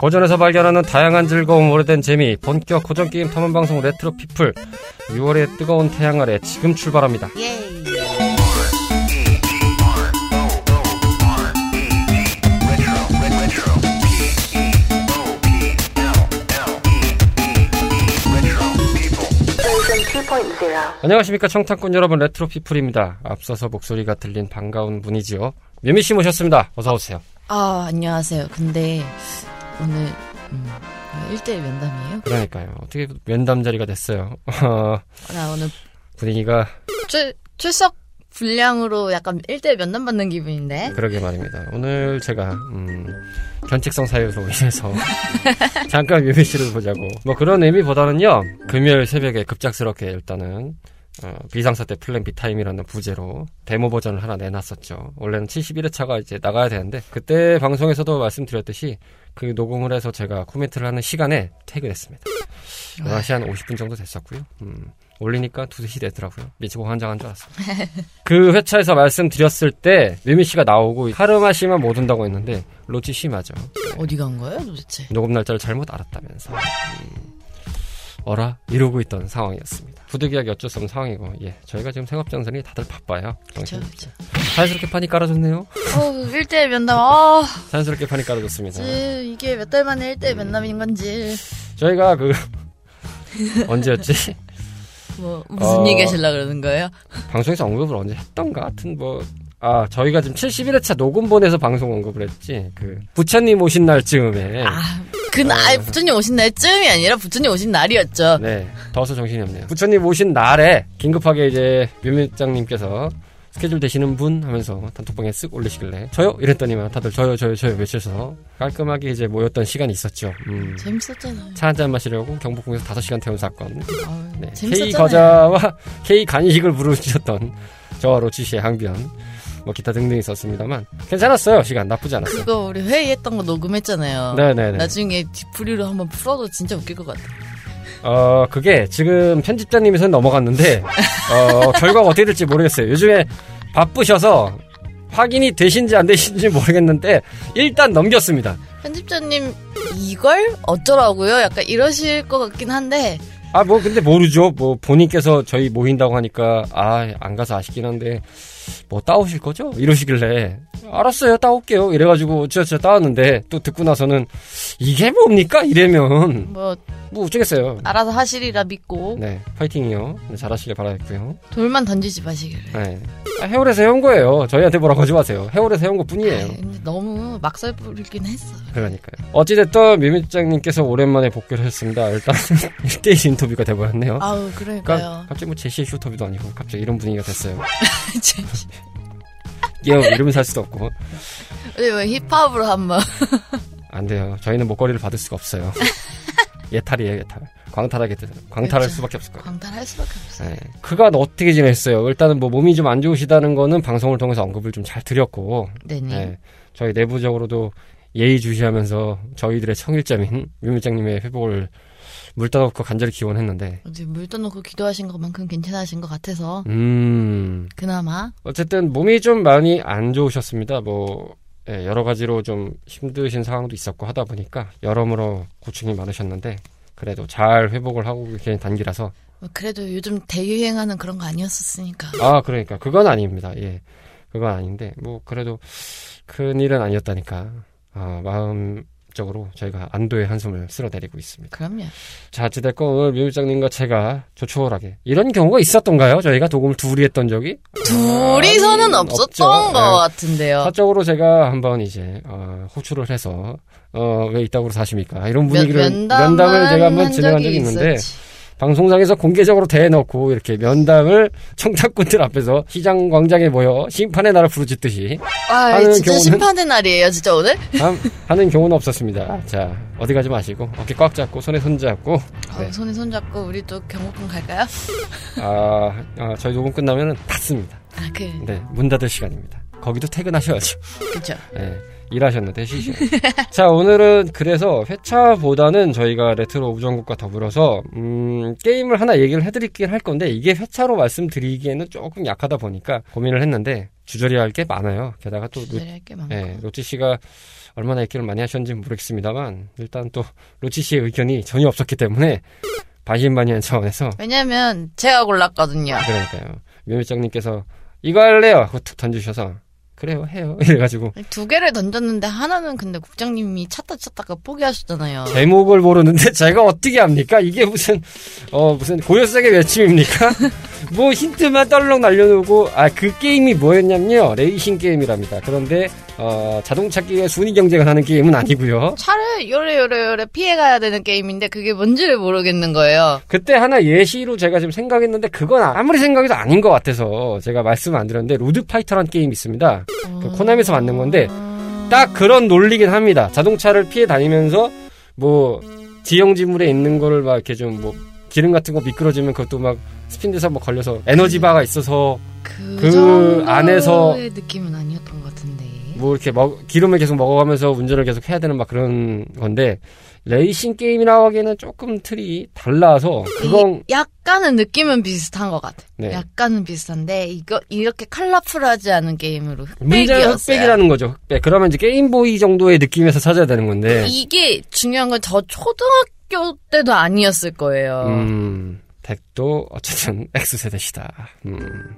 고전에서 발견하는 다양한 즐거움, 오래된 재미, 본격 고전 게임 탐험 방송 레트로 피플 6월의 뜨거운 태양 아래 지금 출발합니다. 예이. 안녕하십니까 청탐꾼 여러분 레트로 피플입니다. 앞서서 목소리가 들린 반가운 분이지요. 뮤미 씨 모셨습니다. 어서 오세요. 아 안녕하세요. 근데 오늘 음, 1대1 면담이에요? 그러니까요. 어떻게 면담 자리가 됐어요. 나 오늘 분위기가 출, 출석 분량으로 약간 1대1 면담 받는 기분인데. 그러게 말입니다. 오늘 제가 음, 견책성 사유로 인해서 잠깐 뮤미 씨를 보자고 뭐 그런 의미보다는요. 금요일 새벽에 급작스럽게 일단은 어, 비상사태 plan B 타임이라는 부제로 데모 버전을 하나 내놨었죠. 원래는 71회차가 이제 나가야 되는데 그때 방송에서도 말씀드렸듯이 그 녹음을 해서 제가 코멘트를 하는 시간에 퇴근했습니다. 11시 한 50분 정도 됐었고요. 음, 올리니까 2시 되더라고요. 미치고 환장한 줄 알았어요. 그 회차에서 말씀드렸을 때 뮤미 씨가 나오고 카르마 씨만 못 온다고 했는데 로치 씨 맞아. 어디 간 거예요 도대체? 녹음 날짜를 잘못 알았다면서. 음, 어라 이러고 있던 상황이었습니다. 부득이하게 어쩔 수 없는 상황이고, 예, 저희가 지금 생업전선이 다들 바빠요. 그쵸 그쵸. 자연스럽게 판이 깔아줬네요. 어 1대1 면담 아 자연스럽게 판이 깔아줬습니다. 지, 이게 몇 달 만에 1대1 면담인 건지 저희가 그 언제였지? 뭐 무슨 어. 얘기 하실라 그러는 거예요? 방송에서 언급을 언제 했던가 하여튼 뭐. 아, 저희가 지금 71회차 녹음본에서 방송 언급을 했지. 그, 부처님 오신 날쯤에. 아 그날 부처님 오신 날쯤이 아니라 부처님 오신 날이었죠. 네, 더워서 정신이 없네요. 부처님 오신 날에 긴급하게 이제 묘밀장님께서 스케줄 되시는 분 하면서 단톡방에 쓱 올리시길래 저요? 이랬더니만 다들 저요 저요 저요 외쳐서 깔끔하게 이제 모였던 시간이 있었죠. 음. 재밌었잖아요. 차 한 잔 마시려고 경복궁에서 5시간 태운 사건. 네. K 재밌었잖아요. 거자와 K 간식을 부르셨던 저와 로치 씨의 항변. 뭐 기타 등등 있었습니다만 괜찮았어요. 시간 나쁘지 않았어요. 그거 우리 회의했던 거 녹음했잖아요. 네네네. 나중에 뒤풀이로 한번 풀어도 진짜 웃길 것 같아. 어, 그게 지금 편집자님이 선 넘어갔는데, 어, 결과가 어떻게 될지 모르겠어요. 요즘에 바쁘셔서 확인이 되신지 안 되신지 모르겠는데, 일단 넘겼습니다. 편집자님 이걸 어쩌라고요? 약간 이러실 것 같긴 한데 아, 뭐, 근데 모르죠. 뭐, 본인께서 저희 모인다고 하니까, 아, 안 가서 아쉽긴 한데, 뭐, 따오실 거죠? 이러시길래, 알았어요, 따올게요. 이래가지고, 저, 저 따왔는데, 또 듣고 나서는, 이게 뭡니까? 이래면, 뭐 뭐, 어쩌겠어요. 알아서 하시리라 믿고 네, 파이팅이요. 네, 잘하시길 바라겠고요. 돌만 던지지 마시기를. 네. 아, 해월에서 해온 거예요. 저희한테 뭐라고 하지 마세요. 해월에서 해온 것 뿐이에요. 너무 막살 부리긴 했어. 그러니까요. 어찌됐든 미미장님께서 오랜만에 복귀를 했습니다. 일단 1대1 인터뷰가 돼버렸네요. 아우 그러니까 그러니까요. 갑자기 뭐 제시의 쇼터뷰도 아니고 갑자기 이런 분위기가 됐어요. 제- 예, 이러면서 할 수도 없고. 왜 힙합으로 한번 안 돼요. 저희는 목걸이를 받을 수가 없어요. 예탈이에요, 예탈. 광탈하게 되 광탈할 그렇죠. 수밖에 없을 거예요. 광탈할 수밖에 없어. 네. 그간 어떻게 지냈어요? 일단은 뭐 몸이 좀 안 좋으시다는 거는 방송을 통해서 언급을 좀 잘 드렸고, 네네. 네. 저희 내부적으로도 예의주시하면서 저희들의 청일점인 유밀장님의 회복을 물 떠놓고 간절히 기원했는데, 어제 물 떠놓고 기도하신 것만큼 괜찮으신 것 같아서 음, 그나마 어쨌든 몸이 좀 많이 안 좋으셨습니다. 뭐, 예, 여러 가지로 좀 힘드신 상황도 있었고 하다 보니까 여러모로 고충이 많으셨는데, 그래도 잘 회복을 하고 계신 단기라서, 뭐 그래도 요즘 대유행하는 그런 거 아니었었으니까. 아, 그러니까, 그건 아닙니다. 예. 그건 아닌데, 뭐, 그래도 큰 일은 아니었다니까, 아, 마음 적으로 저희가 안도의 한숨을 쓸어내리고 있습니다. 그럼요. 자, 어찌됐건 오늘 미울장님과 제가 조촐하게. 이런 경우가 있었던가요? 저희가 녹음을 둘이 했던 적이? 둘이서는 아, 없었던. 것 네. 같은데요. 사적으로 제가 한번 이제, 어, 호출을 해서, 어, 왜 이따구로 사십니까? 이런 분위기를, 면담을 면담을 제가 한번 한 진행한 적이 있는데, 있었지. 방송상에서 공개적으로 대놓고 이렇게 면담을 청탁꾼들 앞에서 시장 광장에 모여 심판의 날을 부르짖듯이 아, 하는 진짜 경우는- 심판의 날이에요, 진짜 오늘? 함- 하는 경우는 없었습니다. 자, 어디 가지 마시고 어깨 꽉 잡고 손에 손 잡고 네. 어, 손에 손 잡고 우리 또 경복궁 갈까요? 아, 아, 저희 녹음 끝나면 닫습니다. 아, 그, 네, 문 닫을 시간입니다. 거기도 퇴근하셔야죠. 그쵸. 네, 일하셨는데 쉬시오. 자, 오늘은 그래서 회차보다는 저희가 레트로 우정국과 더불어서 음, 게임을 하나 얘기를 해드리긴 할 건데 이게 회차로 말씀드리기에는 조금 약하다 보니까 고민을 했는데 주저리야 할게 많아요. 게다가 또 로, 기다려야 게 많고. 예, 로치 씨가 얼마나 얘기를 많이 하셨는지 모르겠습니다만 일단 또 로치 씨의 의견이 전혀 없었기 때문에 반신반의한 차원에서 왜냐면 제가 골랐거든요. 그러니까요. 묘밀장님께서 이거 할래요? 툭 던지셔서 그래요 해요 이래가지고 두 개를 던졌는데 하나는 근데 국장님이 찾다 찾다가 포기하셨잖아요. 제목을 모르는데 제가 어떻게 합니까? 이게 무슨 어 무슨 고요색의 외침입니까? 뭐 힌트만 떨렁 날려놓고 아 그 게임이 뭐였냐면요 레이싱 게임이랍니다. 그런데 어 자동차끼리가 순위 경쟁을 하는 게임은 아니고요. 차를 요래요래요래 피해가야 되는 게임인데 그게 뭔지를 모르겠는 거예요. 그때 하나 예시로 제가 지금 생각했는데 그건 아무리 생각해도 아닌 것 같아서 제가 말씀 안 드렸는데 Road Fighter라는 게임이 있습니다. 그 코나미에서 만든 건데 딱 그런 논리긴 합니다. 자동차를 피해 다니면서 뭐 지형 지물에 있는 거를 막 이렇게 좀뭐 기름 같은 거 미끄러지면 그것도 막 스핀 돼서 뭐 걸려서 에너지 바가 있어서 그, 그 안에서 느낌은 아니었던 것 같은데. 뭐 이렇게 먹, 기름을 계속 먹어가면서 운전을 계속 해야 되는 막 그런 건데 레이싱 게임이라고 하기에는 조금 틀이 달라서 그건 약간은 느낌은 비슷한 것 같아. 네. 약간은 비슷한데 이거 이렇게 컬러풀하지 않은 게임으로 문제는 흑백이었어요. 흑백이라는 거죠. 흑백. 그러면 이제 게임보이 정도의 느낌에서 찾아야 되는 건데 이게 중요한 건 저 초등학교 때도 아니었을 거예요. 음, 덱도 어쨌든 X세대시다. 음,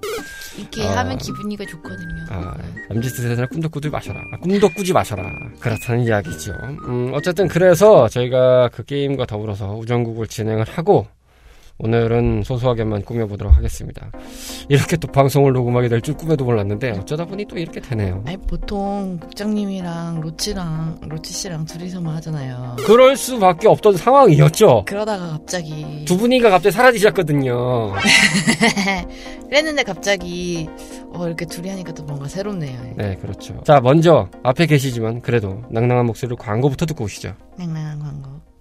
이게 아. 하면 기분이가 좋거든요. 아, MZ세대는 꿈도 꾸지 마셔라. 아, 꿈도 꾸지 마셔라. 그렇다는 이야기죠. 음, 어쨌든 그래서 저희가 그 게임과 더불어서 우정국을 진행을 하고 오늘은 소소하게만 꾸며보도록 하겠습니다. 이렇게 또 방송을 녹음하게 될 줄 꿈에도 몰랐는데 어쩌다 보니 또 이렇게 되네요. 아니 보통 국장님이랑 로치랑 로치 씨랑 둘이서만 하잖아요. 그럴 수밖에 없던 상황이었죠. 그러다가 갑자기 두 분이가 갑자기 사라지셨거든요. 그랬는데 갑자기 어 이렇게 둘이 하니까 또 뭔가 새롭네요. 네, 그렇죠. 자, 먼저 앞에 계시지만 그래도 낭낭한 목소리로 광고부터 듣고 오시죠. 낭낭한 광고.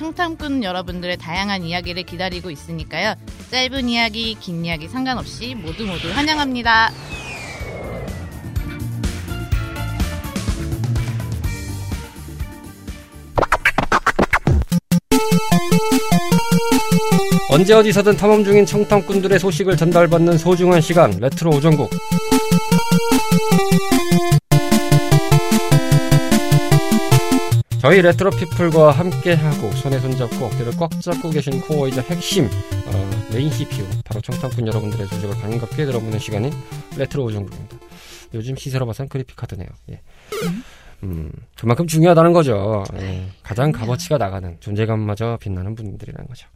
청탐꾼 여러분들의 다양한 이야기를 기다리고 있으니까요. 짧은 이야기, 긴 이야기 상관없이 모두 모두 환영합니다. 언제 어디서든 탐험 중인 청탐꾼들의 소식을 전달받는 소중한 시간 레트로 오전국 저희 레트로 피플과 함께하고 손에 손잡고 어깨를 꽉 잡고 계신 코어이자 핵심 어, main CPU 바로 청탐꾼 여러분들의 소식을 반갑게 들어보는 시간인 레트로 우정국입니다. 요즘 시세로 봐선 그래픽카드네요. 예. 음, 그만큼 중요하다는 거죠. 예. 가장 값어치가 나가는 존재감마저 빛나는 분들이라는 거죠.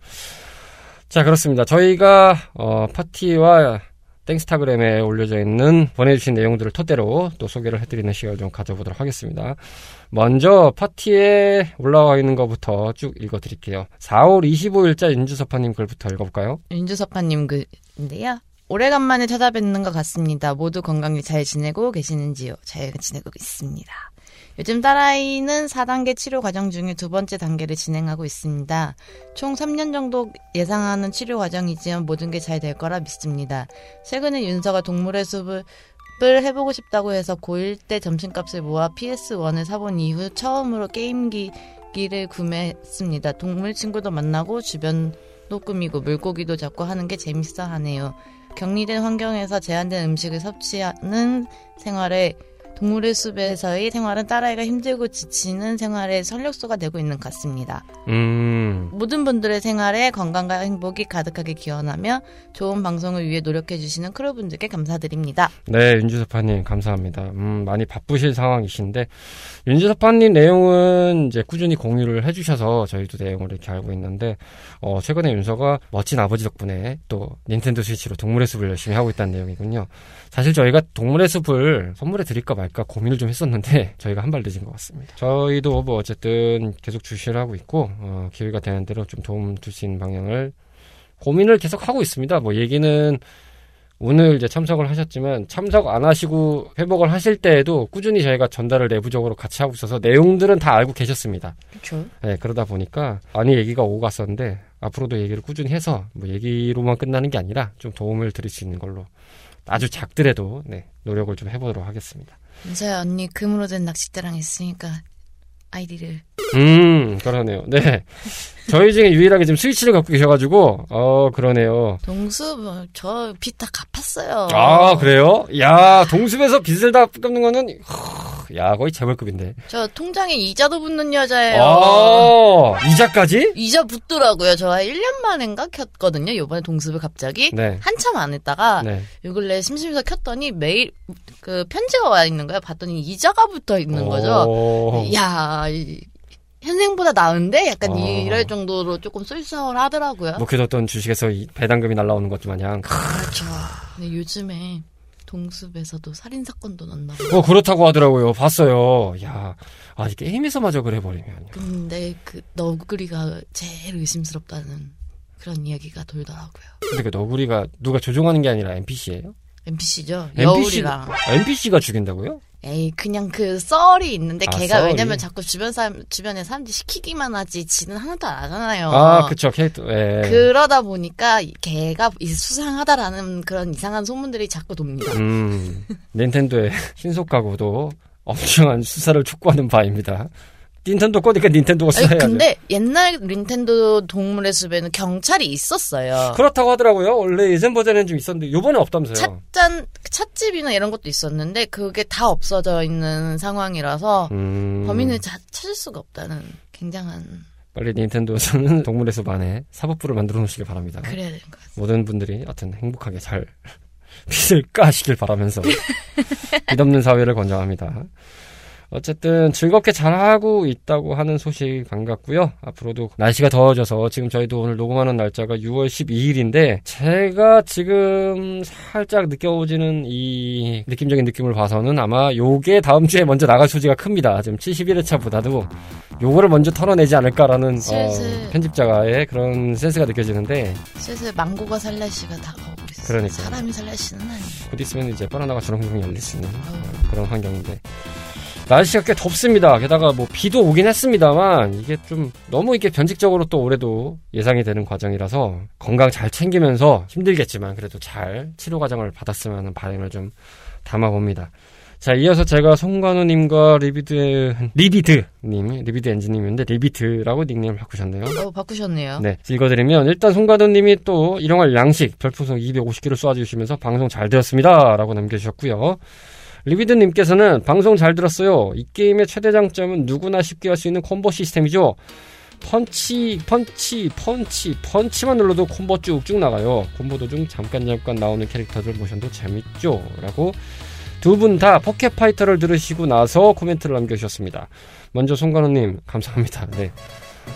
자, 그렇습니다. 저희가, 어, 팟티와 땡스타그램에 올려져 있는 보내주신 내용들을 토대로 또 소개를 해드리는 시간을 좀 가져보도록 하겠습니다. 먼저 파티에 올라와 있는 것부터 쭉 읽어드릴게요. 4월 25일자 윤주섭파님 글부터 읽어볼까요? 윤주섭파님 글인데요. 오래간만에 찾아뵙는 것 같습니다. 모두 건강히 잘 지내고 계시는지요? 잘 지내고 있습니다. 요즘 딸아이는 4단계 치료 과정 중에 두 번째 단계를 진행하고 있습니다. 총 3년 정도 예상하는 치료 과정이지만 모든 게 잘 될 거라 믿습니다. 최근에 윤서가 동물의 숲을 을 해보고 싶다고 해서 고1 때 점심값을 모아 PS1을 사본 이후 처음으로 게임기를 구매했습니다. 동물 친구도 만나고 주변도 꾸미고 물고기도 잡고 하는 게 재밌어 하네요. 격리된 환경에서 제한된 음식을 섭취하는 생활에 동물의 숲에서의 생활은 딸아이가 힘들고 지치는 생활의 전력소가 되고 있는 것 같습니다. 음, 모든 분들의 생활에 건강과 행복이 가득하게 기원하며 좋은 방송을 위해 노력해주시는 크루분들께 감사드립니다. 네, 윤주섭파님 감사합니다. 음, 많이 바쁘실 상황이신데 윤주섭파님 내용은 이제 꾸준히 공유를 해주셔서 저희도 내용을 이렇게 알고 있는데 어, 최근에 윤서가 멋진 아버지 덕분에 또 닌텐도 스위치로 동물의 숲을 열심히 하고 있다는 내용이군요. 사실 저희가 동물의 숲을 선물해 드릴까 말까 고민을 좀 했었는데 저희가 한 발 늦은 것 같습니다. 저희도 뭐 어쨌든 계속 주시를 하고 있고 어, 기회가 되는 대로 좀 도움 줄 수 있는 방향을 고민을 계속 하고 있습니다. 뭐 얘기는 오늘 이제 참석을 하셨지만 참석 안 하시고 회복을 하실 때에도 꾸준히 저희가 전달을 내부적으로 같이 하고 있어서 내용들은 다 알고 계셨습니다. 그렇죠. 네, 그러다 보니까 많이 얘기가 오고 갔었는데 앞으로도 얘기를 꾸준히 해서 뭐 얘기로만 끝나는 게 아니라 좀 도움을 드릴 수 있는 걸로 아주 작더라도 네, 노력을 좀 해보도록 하겠습니다. 민서야 언니 금으로 된 낚싯대랑 있으니까 아이디를 음, 그러네요. 네. 저희 중에 유일하게 지금 스위치를 갖고 계셔가지고, 어, 그러네요. 뭐, 저빚 다 갚았어요. 아, 그래요? 야, 동숲에서 빚을 다 갚는 거는, 허, 야, 거의 재벌급인데. 저 통장에 이자도 붙는 여자예요. 아, 이자까지? 이자 붙더라고요. 저 1년 만인가 켰거든요. 요번에 동습을 갑자기. 네. 한참 안 했다가 네. 요 근래 심심해서 켰더니 매일 그 편지가 와 있는 거예요. 봤더니 이자가 붙어 있는 거죠. 오. 야, 이- 현생보다 나은데 약간 어. 이럴 정도로 조금 쏠쏠 하더라고요. 묵혀뒀던 주식에서 이 배당금이 날라오는 것 마냥. 그렇죠. 근데 요즘에 동숲에서도 살인 사건도 났나 어, 그렇다고 하더라고요. 봤어요. 야, 아, 이 게임에서마저 그래 버리면. 근데 그 너구리가 제일 의심스럽다는 그런 이야기가 돌더라고요. 근데 그 너구리가 누가 조종하는 게 아니라 NPC예요? NPC죠. NPC 여울이랑. NPC가 죽인다고요? 에이 그냥 그 썰이 있는데 아, 걔가 썰이? 왜냐면 자꾸 주변 사람 주변에 사람들이 시키기만 하지 지는 하나도 안 하잖아요. 아, 그쵸, 캐릭터, 예. 어. 그러다 보니까 이- 걔가 이 수상하다라는 그런 이상한 소문들이 자꾸 돕니다. 음, 닌텐도의 신속하고도 엄청난 수사를 촉구하는 바입니다. 닌텐도 거니까 닌텐도가 아니, 수사해야죠. 근데 옛날 닌텐도 동물의 숲에는 경찰이 있었어요. 그렇다고 하더라고요. 원래 예전 버전에는 좀 있었는데 요번에 없다면서요. 찻잔 찻집이나 이런 것도 있었는데 그게 다 없어져 있는 상황이라서 음, 범인을 자- 찾을 수가 없다는 굉장한 빨리 닌텐도에서는 동물의 숲 안에 사법부를 만들어 놓으시길 바랍니다. 그래야 되는 것 같아요. 모든 분들이 하여튼 행복하게 잘 빚을 까시길 바라면서 빚 없는 사회를 권장합니다. 어쨌든 즐겁게 잘하고 있다고 하는 소식 반갑고요. 앞으로도 날씨가 더워져서 지금 저희도 오늘 녹음하는 날짜가 6월 12일인데 제가 지금 살짝 느껴지는 이 느낌적인 느낌을 봐서는 아마 요게 다음 주에 먼저 나갈 소지가 큽니다. 지금 71회차보다도 요거를 먼저 털어내지 않을까라는 어, 슬슬. 편집자의 그런 센스가 느껴지는데 슬슬 망고가 살 날씨가 다가오고 있어요. 그러니까요. 사람이 살 날씨는 아니에요. 곧 있으면 이제 바나나가 주렁주렁 열릴 수 있는 어, 그런 환경인데 날씨가 꽤 덥습니다. 게다가 뭐 비도 오긴 했습니다만 이게 좀 너무 이게 변칙적으로 또 올해도 예상이 되는 과정이라서 건강 잘 챙기면서 힘들겠지만 그래도 잘 치료 과정을 받았으면 하는 바람을 좀 담아봅니다. 자, 이어서 제가 송관우님과 리비드, 리비드님, 리비드 엔지님인데 리비드라고 닉네임을 바꾸셨네요. 어, 바꾸셨네요. 네, 읽어드리면 일단 송가도님이 또 일용할 양식 별풍선 250개를 쏘아주시면서 방송 잘 되었습니다 라고 남겨주셨고요. 리비드님께서는 방송 잘 들었어요. 이 게임의 최대 장점은 누구나 쉽게 할 수 있는 콤보 시스템이죠. 펀치, 펀치, 펀치, 펀치만 눌러도 콤보 쭉쭉 나가요. 콤보 도중 잠깐 잠깐 나오는 캐릭터들 모션도 재밌죠. 라고 두 분 다 포켓파이터를 들으시고 나서 코멘트를 남겨주셨습니다. 먼저 송관호님 감사합니다. 네.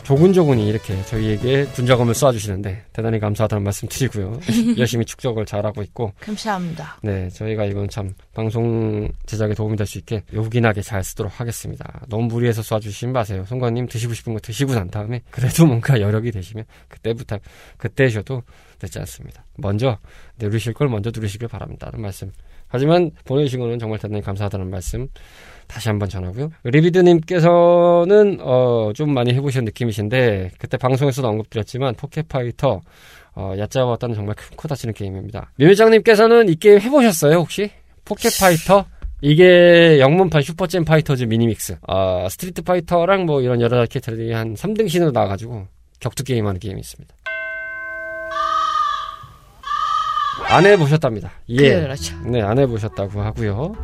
조근조근이 이렇게 저희에게 군자금을 쏴주시는데 대단히 감사하다는 말씀 드리고요. 열심히 축적을 잘하고 있고 감사합니다. 네 저희가 이건 참 방송 제작에 도움이 될 수 있게 요긴하게 잘 쓰도록 하겠습니다. 너무 무리해서 쏴주시면 마세요. 송관님 드시고 싶은 거 드시고 난 다음에 그래도 뭔가 여력이 되시면 그때부터 그때셔도 늦지 않습니다. 먼저 누르실 걸 먼저 누르시길 바랍니다는 말씀. 하지만 보내주신 거는 정말 대단히 감사하다는 말씀 다시 한번 전하고요. 리비드님께서는 어, 좀 많이 해보신 느낌이신데 그때 방송에서도 언급드렸지만 Pocket Fighter 어, 얕잡았다는 정말 큰 코 다치는 게임입니다. 류회장님께서는 이 게임 해보셨어요 혹시? Pocket Fighter? 이게 영문판 Super Gem Fighters Mini Mix. 아, Street Fighter랑 뭐 이런 여러 가지 캐릭터들이 한 3등신으로 나와가지고 격투 게임하는 게임이 있습니다. 안 해보셨답니다. 예. 그렇죠. 네, 안 해보셨다고 하고요.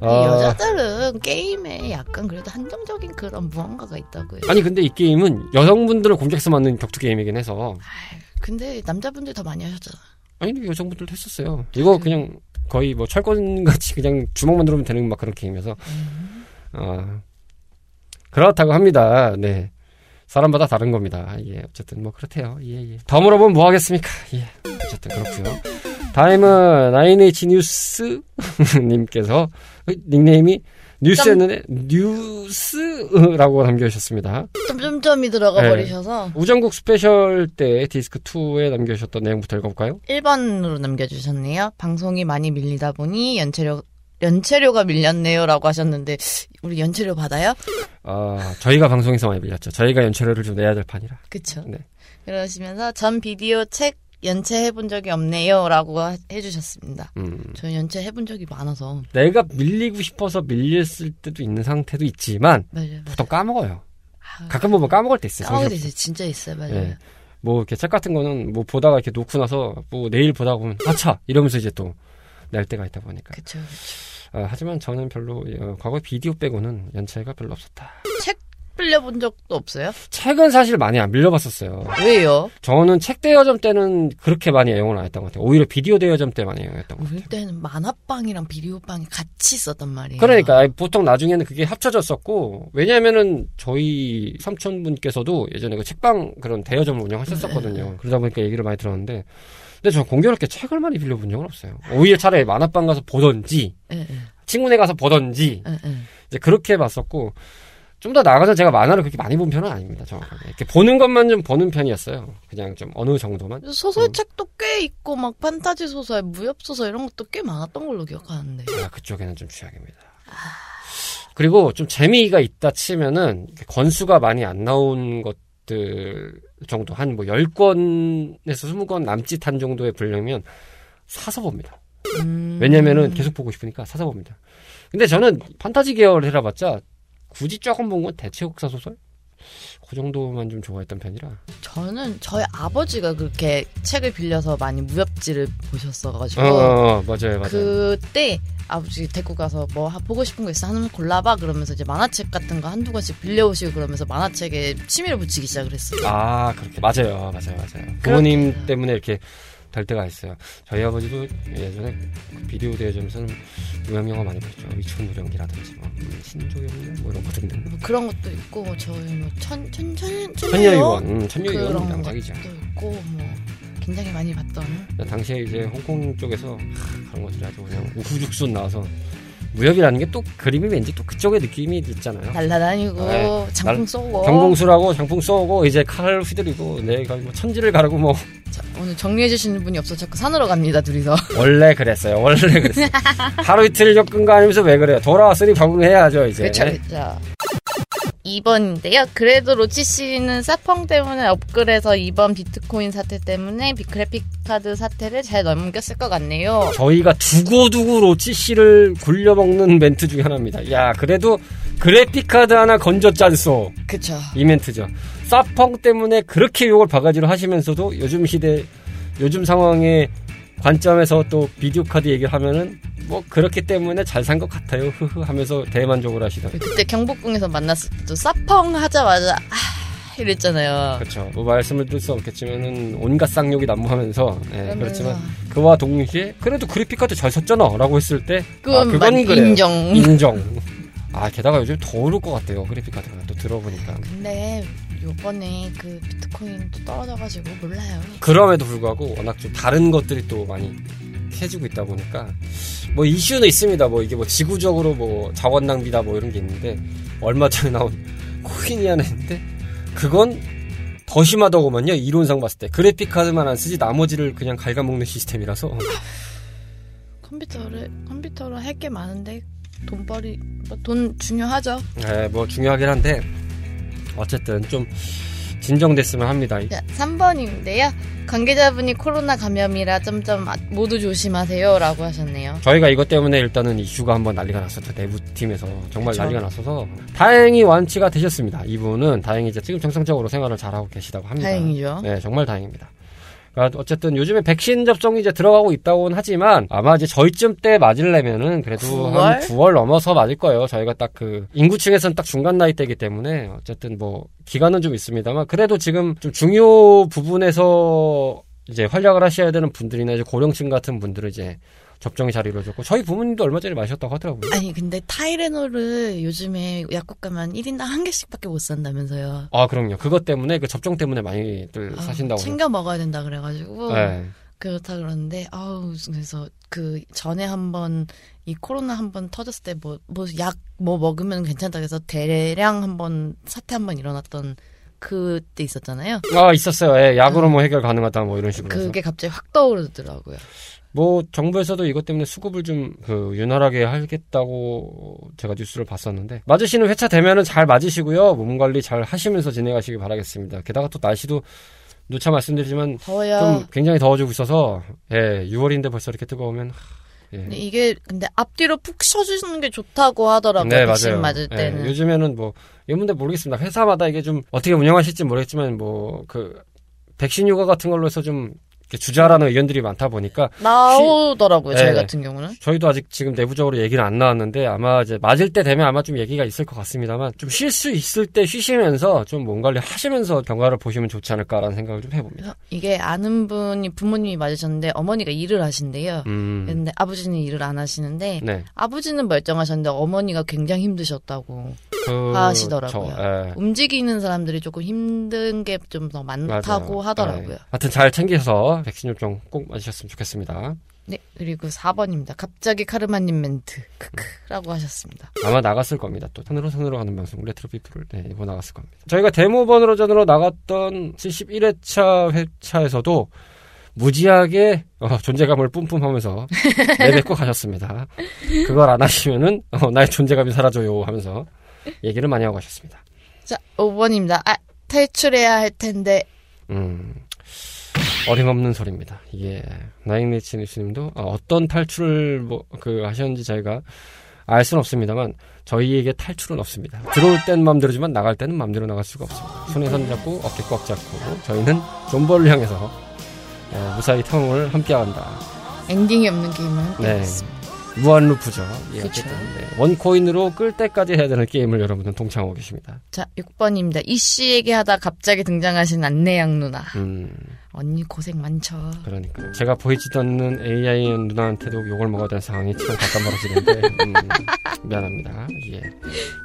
이 어, 여자들은 게임에 약간 그래도 한정적인 그런 무언가가 있다고요. 아니 근데 이 게임은 여성분들을 공격해서 만든 격투 게임이긴 해서 근데 남자분들 더 많이 하셨잖아. 아니 여성분들도 했었어요. 이거 그 냥 거의 뭐 철권 같이 그냥 주먹만 누르면 되는 막 그런 게임이어서 어, 그렇다고 합니다. 네. 사람마다 다른 겁니다. 예, 어쨌든 뭐 그렇대요. 예, 예. 더 물어보면 뭐 하겠습니까? 예. 어쨌든 그렇고요. 다음은 INH 뉴스 님께서 어, 닉네임이 뉴스에는 뉴스라고 남겨주셨습니다. 점점점이 들어가 네. 버리셔서 우정국 special 때 디스크 2에 남겨주셨던 내용부터 읽어볼까요? 1번으로 남겨주셨네요. 방송이 많이 밀리다 보니 연체료 연체료가 밀렸네요라고 하셨는데 우리 연체료 받아요? 아, 저희가 방송에서 많이 밀렸죠. 저희가 연체료를 좀 내야 될 판이라. 그쵸. 네. 그러시면서 전 비디오 책 연체해 본 적이 없네요 라고 하- 해주셨습니다. 음. 저는 연체해 본 적이 많아서 내가 밀리고 싶어서 밀렸을 때도 있는 상태도 있지만 맞아요. 보통 까먹어요. 아, 가끔 보면 까먹을 때 있어요. 까먹게 정신없이. 되죠. 진짜 있어요. 맞아요. 예. 뭐 이렇게 책 같은 거는 뭐 보다가 이렇게 놓고 나서 뭐 내일 보다 보면 아차 이러면서 이제 또낼 때가 있다 보니까. 그쵸. 아, 하지만 저는 별로 어, 과거 비디오 빼고는 연체가 별로 없었다. 책 빌려본 적도 없어요? 책은 사실 많이 안 빌려봤었어요. 왜요? 저는 책 대여점 때는 그렇게 많이 애용을 안 했던 것 같아요. 오히려 비디오 대여점 때 많이 애용했던 것 같아요. 우리 때는 만화방이랑 비디오방이 같이 있었단 말이에요. 그러니까 보통 나중에는 그게 합쳐졌었고 왜냐하면은 저희 삼촌분께서도 예전에 그 책방 그런 대여점을 운영하셨었거든요. 그러다 보니까 얘기를 많이 들었는데 근데 저는 공교롭게 책을 많이 빌려본 적은 없어요. 오히려 차라리 만화방 가서 보던지 예, 예, 친구네 가서 보던지 예, 예. 이제 그렇게 봤었고 좀 더 나아가서 제가 만화를 그렇게 많이 본 편은 아닙니다. 정확하게 이렇게 보는 것만 좀 보는 편이었어요. 그냥 좀 어느 정도만. 소설책도 꽤 있고 막 판타지 소설, 무협 소설 이런 것도 꽤 많았던 걸로 기억하는데. 아, 그쪽에는 좀 취약입니다. 그리고 좀 재미가 있다 치면은 건수가 많이 안 나온 것들 정도 한 뭐 10권에서 20권 남짓한 정도의 분량이면 사서 봅니다. 음. 왜냐면은 계속 보고 싶으니까 사서 봅니다. 근데 저는 판타지 계열 해라봤자 굳이 조금 본 건 대체 역사 소설? 그 정도만 좀 좋아했던 편이라. 저는 저희 아버지가 그렇게 책을 빌려서 많이 무협지를 보셨어가지고 어, 어, 어, 맞아요, 맞아요. 그때 아버지 데리고 가서 뭐 하- 보고 싶은 거 있어 하나만 골라봐 그러면서 이제 만화책 같은 거 한두 권씩 빌려오시고 그러면서 만화책에 취미를 붙이기 시작을 했어요. 아, 그렇게. 맞아요. 맞아요. 맞아요. 부모님 그렇게. 때문에 이렇게 될 때가 있어요. 저희 아버지도 예전에 그 비디오 대여점에서는 무협 영화 많이 보셨죠. 위천무령기라든지 뭐 음, 신조영이나 뭐 이런 거 등등. 뭐 그런 것도 있고 저희 뭐천천천 천녀의원, 음, 천녀의원 그런 명작이죠. 것도 있고 뭐 굉장히 많이 봤던 당시에 이제 홍콩 쪽에서 하, 그런 것들이 아주 그냥 우후죽순 나와서 무협이라는 게 또 그림이 왠지 또 그쪽의 느낌이 있잖아요. 날라다니고 네, 장풍 날- 쏘고 경공수라고 장풍 쏘고 이제 칼 휘두르고 내가 뭐 천지를 가르고 뭐 자, 오늘 정리해 주시는 분이 없어 자꾸 산으로 갑니다 둘이서 원래 그랬어요. 원래 그랬어요. 하루 이틀 겪은 거 아니면서 왜 그래요? 돌아왔으니 적응해야죠 이제. 그쵸 2번인데요. 그래도 로치 씨는 사펑 때문에 업글해서 이번 비트코인 사태 때문에 비그래픽 카드 사태를 잘 넘겼을 것 같네요. 저희가 두고두고 로치 씨를 굴려먹는 멘트 중에 하나입니다. 야 그래도 그래픽 카드 하나 건졌잖소. 그쵸. 이 멘트죠. 사펑 때문에 그렇게 욕을 바가지로 하시면서도 요즘 시대, 요즘 상황의 관점에서 또 비디오 카드 얘기를 하면은 뭐 그렇기 때문에 잘 산 것 같아요. 흐흐 하면서 대만족을 하시더라고요. 그때 경복궁에서 만났을 때도 사펑 하자마자 아 이랬잖아요. 그렇죠. 뭐 말씀을 드릴 수 없겠지만은 온갖 쌍욕이 난무하면서 예, 그렇지만 그와 동시에 그래도 그래픽 카드 잘 썼잖아라고 했을 때 그건, 아, 그건 만- 그래요. 인정. 인정. 아 게다가 요즘 더 오를 것 같아요 그래픽 카드가 또 들어보니까 근데 요번에 그 비트코인도 떨어져가지고 몰라요. 그럼에도 불구하고 워낙 좀 다른 것들이 또 많이 해지고 있다 보니까 뭐 이슈는 있습니다 뭐 이게 뭐 지구적으로 뭐 자원 낭비다 뭐 이런 게 있는데 얼마 전에 나온 코인이 하나 있는데 그건 더 심하다고만요 이론상 봤을 때 그래픽 카드만 안 쓰지 나머지를 그냥 갉아먹는 시스템이라서 컴퓨터를 컴퓨터로 할 게 많은데 돈벌이 뭐 돈 중요하죠. 네, 뭐 중요하긴 한데 어쨌든 좀 진정됐으면 합니다 자, 3번인데요. 관계자분이 코로나 감염이라 점점 아- 모두 조심하세요라고 하셨네요. 저희가 이것 때문에 일단은 이슈가 한번 난리가 났었죠 내부 팀에서 정말 그쵸. 난리가 났어서 다행히 완치가 되셨습니다 이분은 다행히 이제 지금 정상적으로 생활을 잘하고 계시다고 합니다 다행이죠. 네 정말 다행입니다 어쨌든 요즘에 백신 접종이 이제 들어가고 있다고는 하지만 아마 이제 저희쯤 때 맞으려면은 그래도 9월? 한 9월 넘어서 맞을 거예요 저희가 딱 그 인구층에서는 딱 중간 나이대이기 때문에 어쨌든 뭐 기간은 좀 있습니다만 그래도 지금 좀 중요 부분에서 이제 활약을 하셔야 되는 분들이나 이제 고령층 같은 분들은 이제 접종이 잘 이루어졌고 저희 부모님도 얼마 전에 마셨다고 하더라고요. 아니 근데 타이레놀을 요즘에 약국 가면 1인당 한 개씩밖에 못 산다면서요. 아 그럼요. 그것 때문에 그 접종 때문에 많이들 아, 사신다고. 챙겨 먹어야 된다 그래가지고 네. 그렇다 그러는데 아우 그래서 그 전에 한번 이 코로나 한번 터졌을 때 뭐 뭐 약뭐 먹으면 괜찮다 그래서 대량 한번 사태 한번 일어났던 그때 있었잖아요. 아 있었어요. 예, 약으로 뭐 해결 가능하다 뭐 이런 식으로. 해서. 그게 갑자기 확 떠오르더라고요. 뭐 정부에서도 이것 때문에 수급을 좀그 윤활하게 하겠다고 제가 뉴스를 봤었는데 맞으시는 회차 되면은 잘 맞으시고요. 몸 관리 잘 하시면서 진행하시기 바라겠습니다. 게다가 또 날씨도 누차 말씀드리지만 더워요. 좀 굉장히 더워지고 있어서 예, 6월인데 벌써 이렇게 뜨거우면 예. 이게 근데 앞뒤로 푹 쉬어주는 게 좋다고 하더라고요. 네, 맞아요. 맞을 예, 때는. 요즘에는 뭐 이문데 모르겠습니다. 회사마다 이게 좀 어떻게 운영하실지 모르겠지만 뭐 그 백신 휴가 같은 걸로 해서 좀 주자라는 의견들이 많다 보니까 나오더라고요. 저희 네. 같은 경우는. 저희도 아직 지금 내부적으로 얘기는 안 나왔는데 아마 이제 맞을 때 되면 아마 좀 얘기가 있을 것 같습니다만 좀 쉴 수 있을 때 쉬시면서 좀 몸 관리 하시면서 경과를 보시면 좋지 않을까라는 생각을 좀 해봅니다. 이게 아는 분이 부모님이 맞으셨는데 어머니가 일을 하신대요. 음, 근데 아버지는 일을 안 하시는데 네. 아버지는 멀쩡하셨는데 어머니가 굉장히 힘드셨다고 그, 하시더라고요. 저, 예. 움직이는 사람들이 조금 힘든 게 좀 더 많다고 맞아요. 하더라고요. 네. 하여튼 잘 챙기 백신 접종 꼭 맞으셨으면 좋겠습니다. 네 그리고 4번입니다. 갑자기 카르마님 멘트 크크라고 하셨습니다. 아마 나갔을 겁니다. 또 산으로 산으로 가는 방송 레트로 피플을 네, 이거 나갔을 겁니다. 저희가 데모 번호로전으로 나갔던 71회차 회차에서도 무지하게 어, 존재감을 뿜뿜하면서 내뱉고 가셨습니다. 그걸 안 하시면은 어, 나의 존재감이 사라져요 하면서 얘기를 많이 하고 가셨습니다. 자 5번입니다. 아 탈출해야 할 텐데 음, 어림없는 소리입니다. 이게 나인리치 뉴스님도 어, 어떤 탈출을 뭐 그 하셨는지 저희가 알 수는 없습니다만 저희에게 탈출은 없습니다. 들어올 땐 마음대로지만 나갈 때는 마음대로 나갈 수가 없습니다. 손에 손 잡고 어깨 꽉 잡고 저희는 존버를 향해서 어, 무사히 탐험을 함께한다. 엔딩이 없는 게임을 함께 네. 했습니다. 무한 루프죠. 예. 어쨌든, 네. one coin으로 깰 때까지 해야 되는 게임을 여러분은 동참하고 계십니다. 자 6번입니다. 이씨 얘기하다 갑자기 등장하신 안내양 누나. 음, 언니 고생 많죠. 그러니까 제가 보이지도 않는 AI 누나한테도 욕을 먹어야 되는 상황이 참 가끔 벌어지는데 음, 미안합니다. 예,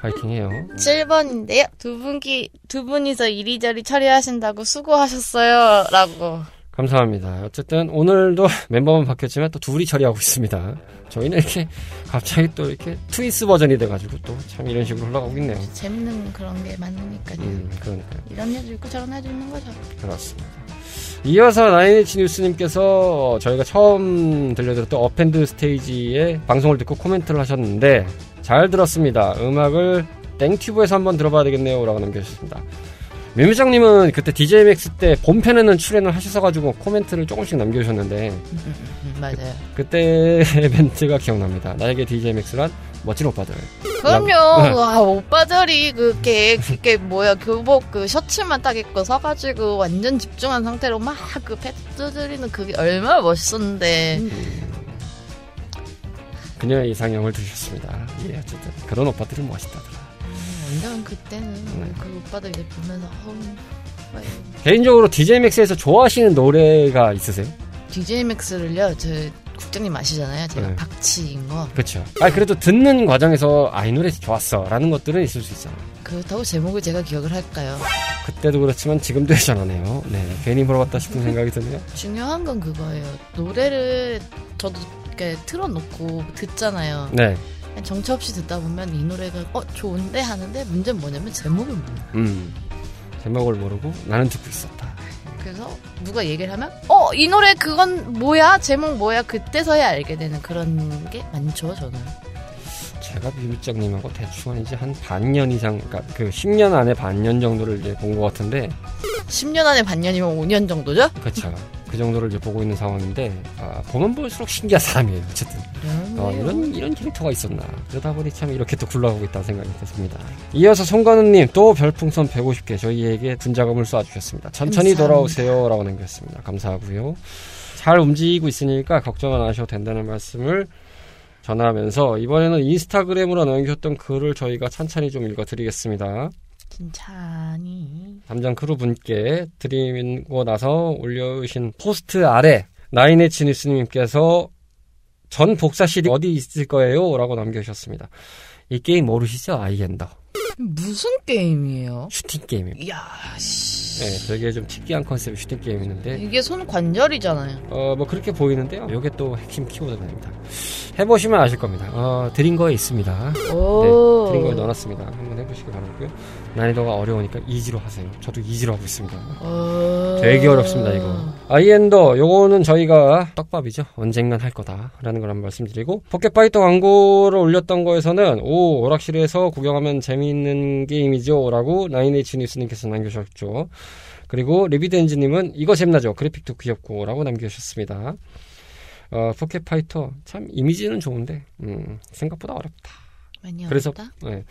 파이팅해요. 7번인데요. 두 분기 두 분이서 이리저리 처리하신다고 수고하셨어요. 라고. 감사합니다. 어쨌든 오늘도 멤버만 바뀌었지만 또 둘이 처리하고 있습니다. 저희는 이렇게 갑자기 또 이렇게 twins 버전이 돼가지고 또 참 이런 식으로 흘러가고 있네요. 재밌는 그런 게 많으니까요. 음, 그러니까요. 이런 애도 있고 저런 애도 있는 거죠. 그렇습니다. 이어서 나인에치 뉴스님께서 저희가 처음 들려드렸던 append stage의 방송을 듣고 코멘트를 하셨는데 잘 들었습니다. 음악을 땡튜브에서 한번 들어봐야 되겠네요. 라고 남겨주셨습니다. 묘미장님은 그때 DJ 맥스 때 본편에는 출연을 하셔서가지고 코멘트를 조금씩 남겨주셨는데 음, 맞아요. 그 때 멘트가 기억납니다. 나에게 DJ 맥스란 멋진 오빠들. 그럼요. 네. 와, 오빠들이 그게 그게 뭐야 교복 그 셔츠만 딱 입고 서가지고 완전 집중한 상태로 막 그 패드 두드리는 그게 얼마나 멋있었는데. 그녀의 이상형을 들으셨습니다. 예, 어쨌든 그런 오빠들은 멋있다더라. 완전 그때는 네. 그 오빠들 이제 보면서 왜 개인적으로 DJ 맥스에서 좋아하시는 노래가 있으세요? DJ 맥스를요, 저 국장님 아시잖아요. 제가 네. 박치인 거. 그렇죠. 아 그래도 듣는 과정에서 아 이 노래 좋았어라는 것들은 있을 수 있잖아요. 그렇다고 제목을 제가 기억을 할까요? 그때도 그렇지만 지금도 여전하네요. 네, 괜히 물어봤다 싶은 생각이 드네요. 중요한 건 그거예요. 노래를 저도 이렇게 틀어놓고 듣잖아요. 네, 정처 없이 듣다 보면 이 노래가 어 좋은데 하는데 문제는 뭐냐면 제목을 몰라. 음 제목을 모르고 나는 듣고 있었다. 그래서 누가 얘기를 하면 어 이 노래 그건 뭐야 제목 뭐야 그때서야 알게 되는 그런 게 많죠 저는. 제가 비밀장님하고 대충 한 이제 한 반년 이상, 그러니까 그 10년 안에 반년 정도를 이제 본 것 같은데, 10년 안에 반년이면 5년 정도죠? 그렇죠. 그 정도를 이제 보고 있는 상황인데, 아, 보면 볼수록 신기한 사람이에요. 어쨌든. 어, 이런, 이런 캐릭터가 있었나. 그러다 보니 참 이렇게 또 굴러가고 있다는 생각이 됐습니다. 이어서 송관우님 또 별풍선 150개 저희에게 분자금을 쏴주셨습니다. 천천히 감사합니다. 돌아오세요. 라고 남겼습니다. 감사하고요. 잘 움직이고 있으니까 걱정 안 하셔도 된다는 말씀을 전하면서 이번에는 인스타그램으로 남기셨던 글을 저희가 찬찬히 좀 읽어드리겠습니다. 진짜니. 담장 크루 분께 드리고 나서 올려주신 post 아래 나인에치 뉴스님께서 전 복사실이 어디 있을 거예요? 라고 남겨주셨습니다. 이 게임 모르시죠? 아이엔더. 무슨 게임이에요? 슈팅 게임입니다. 이야 씨. 네, 되게 좀 특이한 concept의 슈팅 게임이었는데 이게 손 관절이잖아요. 어, 뭐 그렇게 보이는데요. 이게 또 핵심 키워드가 됩니다. 해보시면 아실 겁니다. 어, 드린 거에 있습니다. 네, 오. 드린 거에 넣어놨습니다. 한번 해보시기 바라고요. 난이도가 어려우니까 easy로 하세요. 저도 easy로 하고 있습니다. 오. 되게 어렵습니다, 이거. 아이엔더, 요거는 저희가 떡밥이죠. 언젠간 할 거다라는 걸 한번 말씀드리고, 포켓파이터 광고를 올렸던 거에서는, 오, 오락실에서 구경하면 재미있는 게임이죠. 라고 나인에이치 뉴스님께서 남겨주셨죠. 그리고 리비드엔지님은 이거 재밌나죠. 그래픽도 귀엽고. 라고 남겨주셨습니다. 어, 포켓파이터, 참, 이미지는 좋은데, 음, 생각보다 어렵다. 많이 그래서, 어렵다. 네,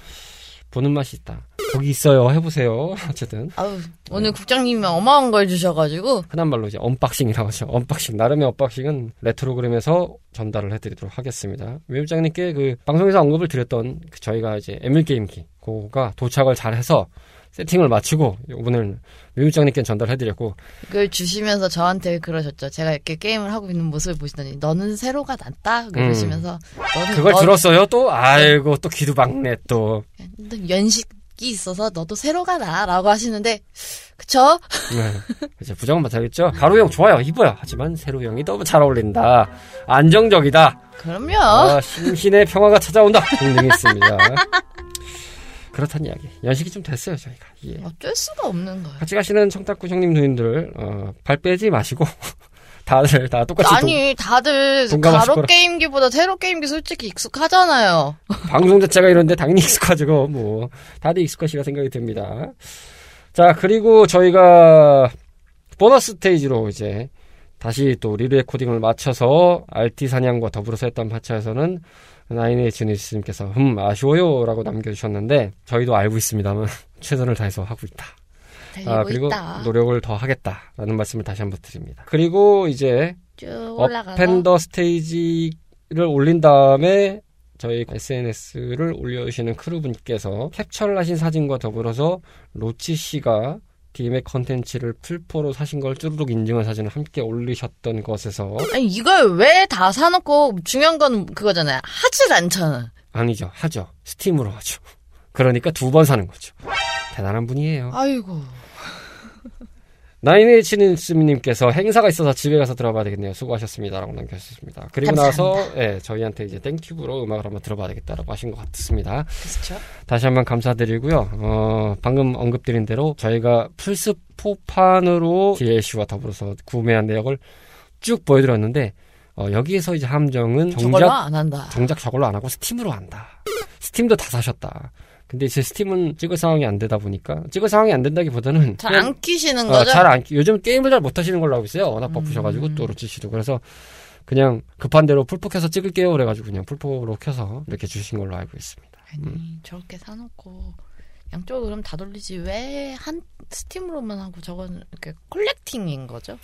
보는 맛이 있다. 거기 있어요. 해보세요. 어쨌든. 아우, 오늘 국장님이 어마어마한 걸 주셔가지고 흔한 말로 이제 unboxing이라고 하죠. unboxing. 나름의 unboxing은 레트로그램에서 전달을 해드리도록 하겠습니다. 외부장님께 그 방송에서 언급을 드렸던 그 저희가 이제 에뮬 게임기 그거가 도착을 잘 해서 세팅을 마치고 오늘 외부장님께 전달해드렸고 그걸 주시면서 저한테 그러셨죠. 제가 이렇게 게임을 하고 있는 모습을 보시더니 너는 세로가 낫다 그러시면서 너는 음. 그걸 너- 들었어요. 또 아이고 또 귀도 막네 또. 너 연식 이 있어서 너도 세로가 나라고 하시는데 그쵸? 네. 이제 부정은 못하겠죠. 가로형 좋아요. 이뻐요. 하지만 세로형이 너무 잘 어울린다. 안정적이다. 그럼요. 아, 심신의 평화가 찾아온다. 등등이 있습니다. 그렇단 이야기. 연식이 좀 됐어요, 저희가. 예. 어쩔 수가 없는 거예요. 같이 가시는 청탁구 형님 누님들, 어, 발 빼지 마시고, 다들 다 똑같이 동- 아니 다들 동감하실 가로 거라. 게임기보다 세로 게임기 솔직히 익숙하잖아요. 방송 자체가 이런데 당연히 익숙하죠. 뭐, 다들 익숙하시라 생각이 듭니다. 자, 그리고 저희가 보너스 스테이지로 이제 다시 또 리레 코딩을 맞춰서 RT 사냥과 더불어서 했던 파차에서는 나인의 지니스님께서 흠 아쉬워요 라고 남겨주셨는데 저희도 알고 있습니다만 최선을 다해서 하고 있다. 아, 그리고 있다. 노력을 더 하겠다라는 말씀을 다시 한번 드립니다. 그리고 이제 append stage를 올린 다음에 저희 SNS를 올려주시는 crew분께서 캡처를 하신 사진과 더불어서 로치 씨가 DM의 컨텐츠를 플포로 사신 걸 쭈루룩 인증한 사진을 함께 올리셨던 것에서 아니 이걸 왜 다 사놓고 중요한 건 그거잖아요. 하질 않잖아. 아니죠 하죠 스팀으로 하죠 그러니까 두 번 사는 거죠 대단한 분이에요 아이고 나인에이치님께서 행사가 있어서 집에 가서 들어봐야 되겠네요. 수고하셨습니다라고 남겨주셨습니다. 그리고 나서 예, 저희한테 이제 땡튜브로 음악을 한번 들어봐야 되겠다라고 하신 것 같습니다. 그렇죠. 다시 한번 감사드리고요. 어, 방금 언급드린 대로 저희가 플스4판으로 DLC와 더불어서 구매한 내역을 쭉 보여드렸는데 어, 여기에서 이제 함정은 저걸로 정작 안 한다. 정작 저걸로 안 하고 스팀으로 한다. 스팀도 다 사셨다. 근데 제 스팀은 찍을 상황이 안 되다 보니까 찍을 상황이 안 된다기보다는 잘 안 키시는 어, 거죠? 잘 안, 요즘 게임을 잘 못 하시는 걸로 알고 있어요. 워낙 음. 바쁘셔가지고, 또 로치 씨도. 그래서, 그냥 급한 대로 플포 켜서 찍을게요. 그래가지고, 그냥 플포로 켜서 이렇게 주신 걸로 알고 있습니다. 아니 저렇게 사놓고 양쪽으로 그럼 다 돌리지 왜 한 스팀으로만 하고 저건 이렇게 collecting인 거죠?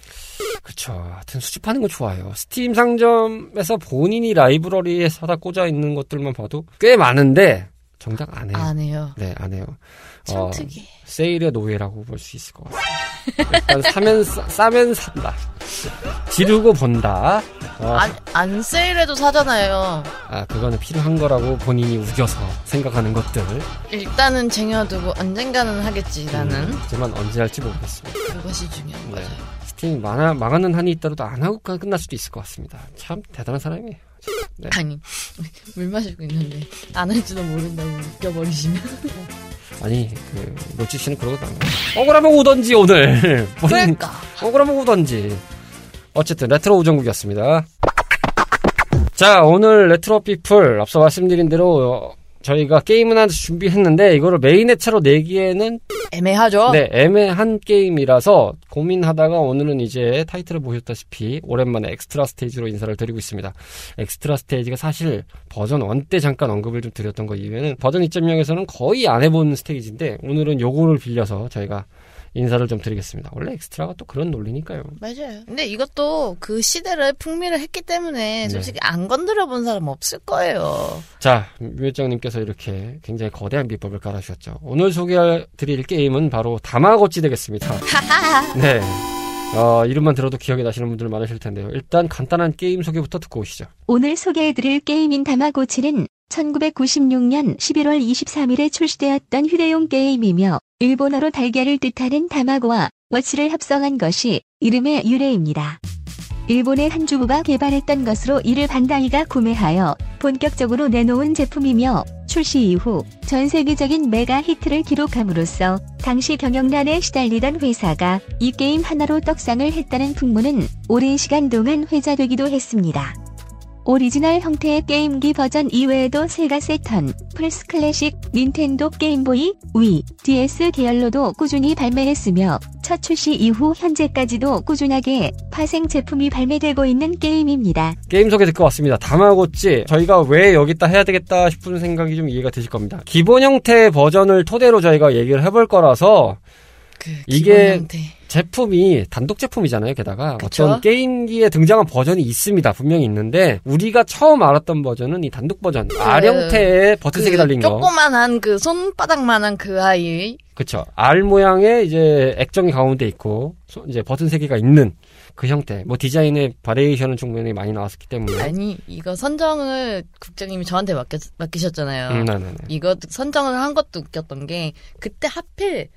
그쵸. 하여튼 수집하는 거 좋아요. 스팀 상점에서 본인이 라이브러리에 사다 꽂아 있는 것들만 봐도 꽤 많은데, 정작 안 해요. 안 해요. 네, 안 해요. 참 어. 세일의 노예라고 볼 수 있을 것 같습니다. 일단 사면, 싸, 싸면 산다. 지르고 본다. 어, 안, 안 세일해도 사잖아요. 아, 그거는 필요한 거라고 본인이 우겨서 생각하는 것들. 일단은 쟁여두고 언젠가는 하겠지라는 음, 하지만 언제 할지 모르겠습니다. 그것이 중요한 네. 거죠. 스팀 망하, 망하는 한이 있더라도 안 하고 까- 끝날 수도 있을 것 같습니다. 참 대단한 사람이에요. 네. 아니 물 마시고 있는데 안 할지도 모른다고 웃겨버리시면 아니, 그, 로치 씨는 안 가요. 억울하면 오던지, 오늘. 그러니까 억울하면 오던지. 어쨌든, 레트로 우정국이었습니다. 자, 오늘 레트로 피플, 앞서 말씀드린 대로, 어, 저희가 게임은 하나 준비했는데, 이거를 메인 회차로 내기에는 애매하죠. 네, 애매한 게임이라서 고민하다가 오늘은 이제 타이틀을 보셨다시피 오랜만에 extra stage로 인사를 드리고 있습니다. extra stage가 사실 버전 1 때 잠깐 언급을 좀 드렸던 거 이외에는 버전 2.0에서는 거의 안 해본 stage인데 오늘은 요거를 빌려서 저희가 인사를 좀 드리겠습니다. 원래 extra가 또 그런 논리니까요. 맞아요. 근데 이것도 그 시대를 풍미를 했기 때문에 네. 솔직히 안 건드려 본 사람 없을 거예요. 자, 뮤회장님께서 이렇게 굉장히 거대한 밑밥을 깔아주셨죠. 오늘 소개해드릴 게임은 바로 다마고치 되겠습니다. 네. 어, 이름만 들어도 기억이 나시는 분들 많으실 텐데요. 일단 간단한 게임 소개부터 듣고 오시죠. 오늘 소개해드릴 게임인 다마고치는 1996년 11월 23일에 출시되었던 휴대용 게임이며 일본어로 달걀을 뜻하는 다마고와 워치를 합성한 것이 이름의 유래입니다. 일본의 한 주부가 개발했던 것으로 이를 반다이가 구매하여 본격적으로 내놓은 제품이며 출시 이후 전 세계적인 메가 히트를 기록함으로써 당시 경영난에 시달리던 회사가 이 게임 하나로 떡상을 했다는 풍문은 오랜 시간 동안 회자되기도 했습니다. 오리지널 형태의 게임기 버전 이외에도 세가 새턴, 플스 클래식, 닌텐도 게임보이, 위, DS 계열로도 꾸준히 발매했으며 첫 출시 이후 현재까지도 꾸준하게 파생 제품이 발매되고 있는 게임입니다. 게임 소개 듣고 왔습니다. 다마고찌. 저희가 왜 여기다 해야 되겠다 싶은 생각이 좀 이해가 되실 겁니다. 기본 형태 버전을 토대로 저희가 얘기를 해볼 거라서 그 이게. 제품이 단독 제품이잖아요. 게다가 그쵸? 어떤 게임기에 등장한 버전이 있습니다. 분명히 있는데 우리가 처음 알았던 버전은 이 단독 버전 R 형태의 버튼 색이 달린 거. 조그만한 그 손바닥만한 그 아이. 그쵸. R 모양의 이제 액정이 가운데 있고 소- 이제 버튼 세 개가 있는 그 형태. 뭐 디자인의 바리에이션은 충분히 많이 나왔기 때문에. 아니 이거 선정을 국장님이 저한테 맡겨, 맡기셨잖아요. 음, 네네네. 이거 선정을 한 것도 웃겼던 게 그때 하필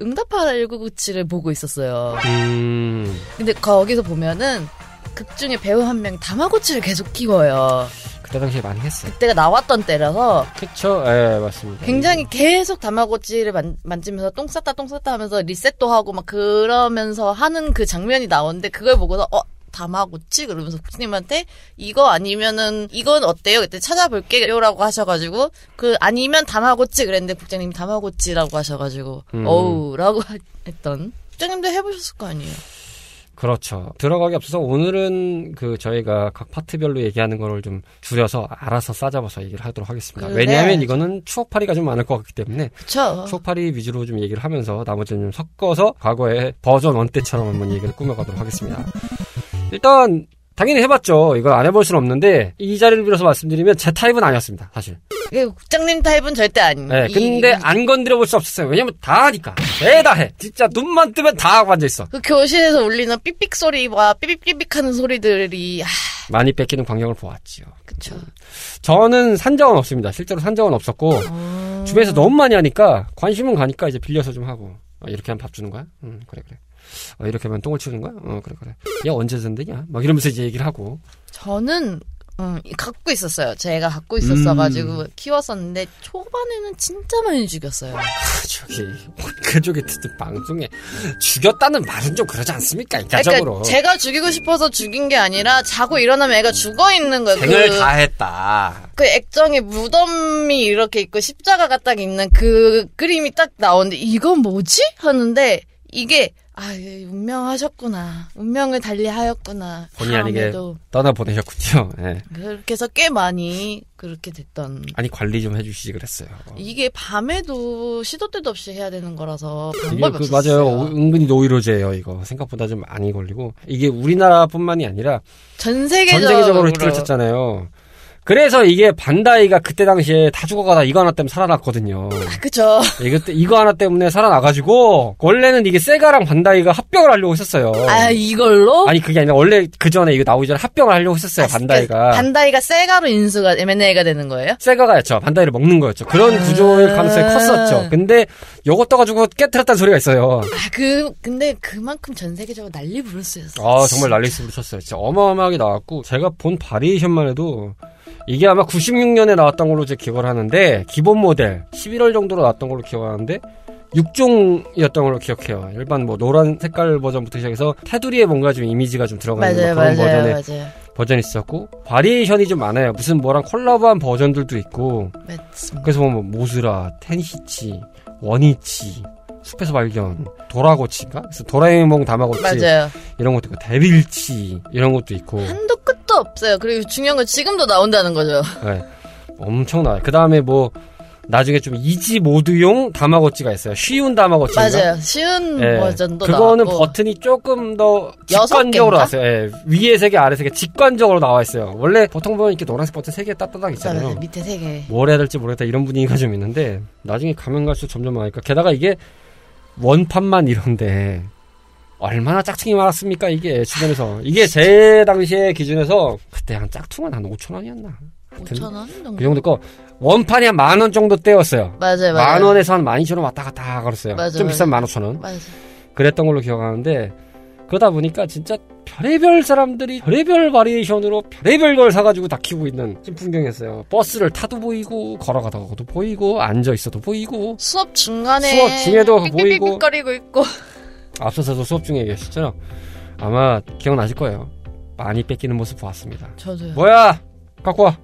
응답하라 1997을 보고 있었어요. 음, 근데 거기서 보면은 극 중에 배우 한 명이 다마고치를 계속 키워요. 그때 당시에 많이 했어요. 그때가 나왔던 때라서 그쵸? 예, 맞습니다. 굉장히 계속 다마고치를 만, 만지면서 똥 쌌다 똥 쌌다 하면서 리셋도 하고 막 그러면서 하는 그 장면이 나오는데 그걸 보고서 어 다마고치 그러면서 국장님한테 이거 아니면은 이건 어때요? 그때 찾아볼게요라고 하셔가지고 그 아니면 다마고치 그랬는데 국장님이 다마고치라고 하셔가지고 음. 어우라고 했던 국장님도 해보셨을 거 아니에요? 그렇죠. 들어가기 앞서서 오늘은 그 저희가 각 파트별로 얘기하는 거를 좀 줄여서 알아서 싸잡아서 얘기를 하도록 하겠습니다. 그래. 왜냐하면 이거는 추억팔이가 좀 많을 것 같기 때문에 그쵸? 추억팔이 위주로 좀 얘기를 하면서 나머지는 좀 섞어서 과거의 버전 원 때처럼 한번 얘기를 꾸며가도록 하겠습니다. 일단 당연히 해봤죠. 이걸 안 해볼 수는 없는데 이 자리를 빌어서 말씀드리면 제 타입은 아니었습니다. 사실. 국장님 타입은 절대 아닙니다. 네, 근데 안 건드려 볼 수 없었어요. 왜냐면 다 하니까. 죄다 해. 진짜 눈만 뜨면 다 하고 앉아있어. 그 교실에서 울리는 삐삑 소리와 삐빅삐빅 하는 소리들이 아 많이 뺏기는 광경을 보았지요. 그쵸. 저는 산 적은 없습니다. 실제로 산 적은 없었고 어... 주변에서 너무 많이 하니까 관심은 가니까 이제 빌려서 좀 하고 어, 이렇게 하면 밥 주는 거야? 응 그래 그래. 어, 이렇게 하면 똥을 치우는 거야? 어 그래 그래. 야 언제 전되냐? 막 이러면서 이제 얘기를 하고 저는 음, 갖고 있었어요. 제가 갖고 있었어가지고 음. 키웠었는데 초반에는 진짜 많이 죽였어요. 저기 그쪽에 방송에 죽였다는 말은 좀 그러지 않습니까? 인간적으로. 그러니까 제가 죽이고 싶어서 죽인 게 아니라 자고 일어나면 애가 죽어 있는 거예요. 생을 그, 다 했다. 그 액정에 무덤이 이렇게 있고 십자가가 딱 있는 그 그림이 딱 나오는데 이건 뭐지? 하는데 이게 아 운명하셨구나. 운명을 달리하였구나. 본의 아니게 떠나 보내셨군요. 예. 그렇게 해서 꽤 많이 그렇게 됐던. 아니 관리 좀 해주시지 그랬어요. 이게 밤에도 시도 때도 없이 해야 되는 거라서 방법이 그 없었어요. 맞아요. 은근히 노이로제예요. 이거 생각보다 좀 많이 걸리고 이게 우리나라뿐만이 아니라 전전 세계적으로 세계적으로 히트를 쳤잖아요. 그래서 이게 반다이가 그때 당시에 다 죽어가다 이거 하나 때문에 살아났거든요. 아, 그죠. 이거, 때- 이거 하나 때문에 살아나가지고 원래는 이게 세가랑 반다이가 합병을 하려고 했었어요. 아 이걸로 아니 그게 아니라 원래 그 전에 이거 나오기 전에 합병을 하려고 했었어요. 반다이가. 반다이가 세가로 인수가 M&A가 되는 거예요? 세가가 였죠. 반다이를 먹는 거였죠. 그런 구조일 가능성이 아. 컸었죠. 근데 요거 떠가지고 깨뜨렸다는 소리가 있어요. 아 그 근데 그만큼 전 세계적으로 난리 부르스였어. 아 정말 난리스부를 쳤어요. 진짜 어마어마하게 나왔고 제가 본 바리에이션만 해도 이게 아마 96년에 나왔던 걸로 제 기억을 하는데 기본 모델 11월 정도로 나왔던 걸로 기억하는데 6종이었던 걸로 기억해요. 일반 뭐 노란 색깔 버전부터 시작해서 테두리에 뭔가 좀 이미지가 좀 들어가 있는 맞아요, 뭐 그런 버전의 맞아요. 버전이 있었고 variation이 좀 많아요. 무슨 뭐랑 콜라보한 버전들도 있고 맞습니다. 그래서 보면 모스라, 텐시치, 원이치, 숲에서 발견, 도라고치인가? 그래서 도라에몽 다마고치 맞아요. 이런 것도 있고 데빌치 이런 것도 있고 한도 끝도 없어요. 그리고 중요한 건 지금도 나온다는 거죠. 네. 엄청나요. 그 다음에 뭐 나중에 좀 이지 모드용 다마고치가 있어요. 쉬운 다마고치인가? 맞아요. 쉬운 예. 버전도 그거는 나왔고. 버튼이 조금 더 직관적으로? 나왔어요. 예. 위에 세 개, 아래 세 개 직관적으로 나와 있어요. 원래 보통 보면 이렇게 노란색 버튼 세 개 따따닥 있잖아요. 맞아요. 밑에 세 개. 뭘 해야 될지 모르겠다 이런 분위기가 좀 있는데 나중에 가면 갈수록 점점 많으니까 게다가 이게 원판만 이런데 얼마나 짝퉁이 많았습니까 이게 주변에서 이게 제 당시의 기준에서 그때 한 짝퉁은 한 5천 원이었나 하여튼 5천 원 정도. 그 정도 거 원판이 한 만 원 정도 됐었어요. 맞아요, 맞아요. 만 원에서 한 만 이천 원 왔다 갔다 그랬어요. 맞아, 좀. 비싼 만 오천 원. 맞아. 그랬던 걸로 기억하는데 그러다 보니까 진짜 별의별 사람들이 별의별 variation으로 별의별 걸 사가지고 다 키우고 있는 진풍경이었어요. 버스를 타도 보이고 걸어가다가도 보이고 앉아 있어도 보이고 수업 중간에 수업 중에도 보이고. 삑삑삑삑거리고 있고. 앞서서도 수업 중에 얘기하셨잖아요. 아마 기억나실 거예요. 많이 뺏기는 모습 보았습니다. 저도요. 뭐야 갖고 와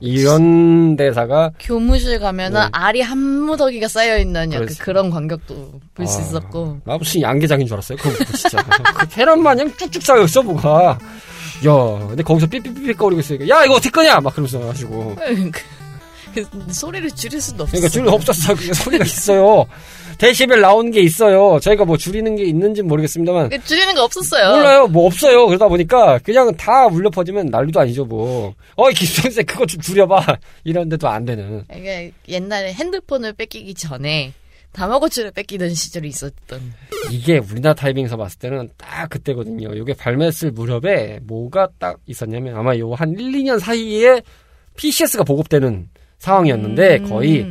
이런 대사가 교무실 가면은 네. 알이 한 무더기가 쌓여 있는 약간 그렇지. 그런 광경도 볼수 아, 있었고. 나 무슨 양계장인 줄 알았어요. 그거 보고 진짜 그 계란 마냥 쭉쭉 쌓여 있어 뭐가. 야, 근데 거기서 삐삐삐삐 거리고 있으니까 야 이거 어떻게 끄냐 막 그러면서 그 소리를 줄일 수도 없어. 그러니까 줄 없었어. 소리가 있어요. 데시벨 나오는 게 있어요. 저희가 뭐 줄이는 게 있는지 는 모르겠습니다만 그 줄이는 거 없었어요. 몰라요. 뭐 없어요. 그러다 보니까 그냥 다 울려 퍼지면 난리도 아니죠 뭐. 어이 김선생 그거 좀 줄여봐. 이런데도 안 되는. 이게 옛날에 핸드폰을 뺏기기 전에 다마고치를 뺏기던 시절이 있었던. 이게 우리나라 타이밍에서 봤을 때는 딱 그때거든요. 이게 발매했을 무렵에 뭐가 딱 있었냐면 아마 요 한 1, 2년 사이에 PCS가 보급되는 상황이었는데 음. 거의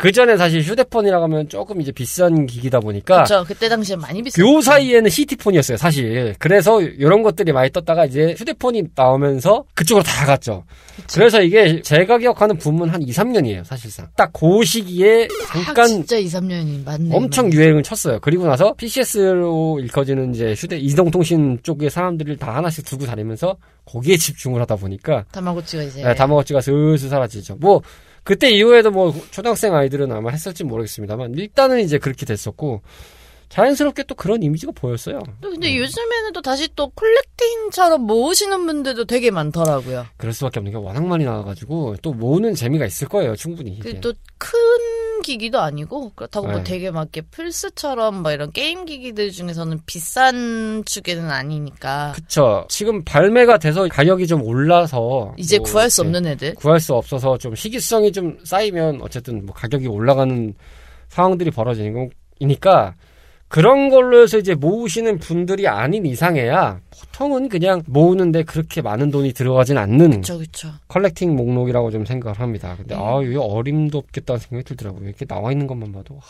그 전에 사실 휴대폰이라고 하면 조금 이제 비싼 기기다 보니까 그쵸. 그때 당시에 많이 비쌌 요 사이에는 CT폰이었어요, 사실. 그래서 이런 것들이 많이 떴다가 이제 휴대폰이 나오면서 그쪽으로 다 갔죠. 그래서 이게 제가 기억하는 붐은 한 2, 3년이에요, 사실상. 딱 그 시기에 딱 잠깐 진짜 2, 3년이 맞네. 엄청 맞네. 유행을 쳤어요. 그리고 나서 PCS로 일커지는 이제 휴대 이동통신 쪽의 사람들을 다 하나씩 두고 다니면서 거기에 집중을 하다 보니까 다마고치가 이제. 네, 다마고치가 슬슬 사라지죠. 뭐 그때 이후에도 뭐 초등학생 아이들은 아마 했을지 모르겠습니다만 일단은 이제 그렇게 됐었고 자연스럽게 또 그런 이미지가 보였어요. 또 근데 요즘에는 또 다시 또 콜렉팅처럼 모으시는 분들도 되게 많더라고요. 그럴 수밖에 없는 게 워낙 많이 나와가지고 또 모으는 재미가 있을 거예요, 충분히. 그또큰 기기도 아니고 그렇다고 뭐 네. 되게 막 이렇게 플스처럼 막 이런 게임 기기들 중에서는 비싼 축에는 아니니까 그쵸. 지금 발매가 돼서 가격이 좀 올라서 이제 뭐 구할 수 없는 애들. 구할 수 없어서 좀 시기성이 좀 쌓이면 어쨌든 뭐 가격이 올라가는 상황들이 벌어지는 거니까 그런 걸로 해서 이제 모으시는 분들이 아닌 이상해야 보통은 그냥 모으는데 그렇게 많은 돈이 들어가진 않는 그쵸 그쵸. 컬렉팅 목록이라고 좀 생각을 합니다. 근데 음. 아, 이게 어림도 없겠다는 생각이 들더라고요. 이렇게 나와 있는 것만 봐도.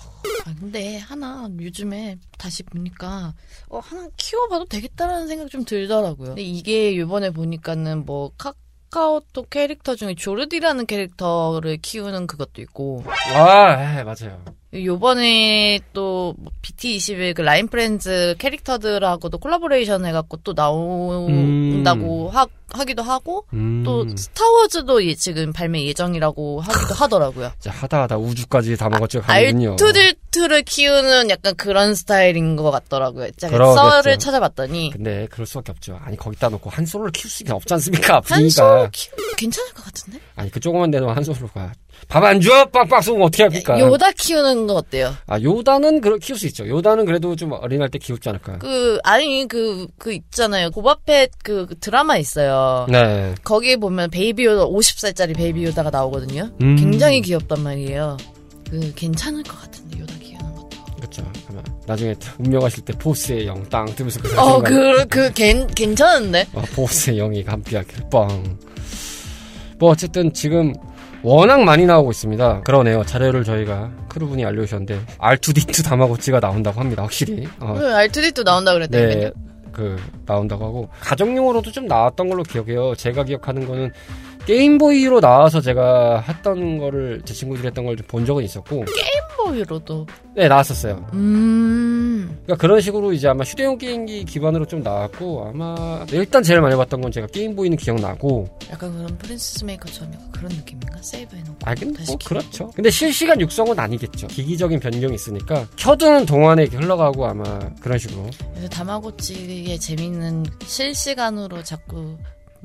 아 근데 하나 요즘에 다시 보니까 어 하나 키워봐도 되겠다라는 생각 좀 들더라고요. 근데 이게 요번에 보니까는 뭐 카 카오톡 캐릭터 중에 조르디라는 캐릭터를 키우는 그것도 있고 아, 예, 맞아요. 요번에 또 BT21 그 라인 프렌즈 캐릭터들하고도 콜라보레이션 해갖고 또 나온다고 하, 하기도 하고 음, 또 스타워즈도 예- 지금 발매 예정이라고 하기도 하더라고요. 하다 하다 우주까지 다 먹었죠. 가는군요. 알투디투를 키우는 약간 그런 스타일인 것 같더라고요. 제가. 썰을 찾아봤더니 근데 그럴 수밖에 없죠. 아니 거기다 놓고 한 솔로를 키울 수가 없지 않습니까? 한소 분위기가. 키우 괜찮을 것 같은데? 아니 그 조그만 데도 한 솔로가 밥 안 줘? 빵빵 쏘면 어떻게 합니까? 요다 키우는 거 어때요? 아 요다는 그 키울 수 있죠. 요다는 그래도 좀 어린 할 때 키우지 않을까. 그 아니 그 그 있잖아요. 보바펫 그 드라마 있어요. 네. 거기에 보면 베이비 요다 50살짜리 베이비 요다가 나오거든요. 음. 굉장히 귀엽단 말이에요. 그 괜찮을 것 같은데 요다 키우는 것도. 그렇죠. 아마 나중에 운명하실 때 포스의 영 딱 뜨면서 그 어, 그, 그, 괜, 괜찮은데? 어, 보스의 영이 감피하길 뻥. 뭐 어쨌든 지금 워낙 많이 나오고 있습니다. 그러네요. 자료를 저희가 크루분이 알려주셨는데 R2D2 다마고치가 나온다고 합니다. 확실히. 어, 그 알투디도 나온다 그랬대요. 네, 그 나온다고 하고 가정용으로도 좀 나왔던 걸로 기억해요. 제가 기억하는 거는 게임보이로 나와서 제가 했던 거를 제 친구들이 했던 걸좀본 적은 있었고, 게임보이로도. 네 나왔었어요. 음. 그러니까 그런 식으로 이제 아마 휴대용 게임기 기반으로 좀 나왔고 아마 일단 제일 많이 봤던 건 제가 게임보이는 기억나고, 약간 그런 프린세스 메이커처럼 그런 느낌인가? 세이브 해놓고. 아 근데 뭐. 그렇죠. 근데 실시간 육성은 아니겠죠. 기기적인 변경이 있으니까 켜두는 동안에 흘러가고 아마 그런 식으로. 그래서 다마고치의 재밌는 실시간으로 자꾸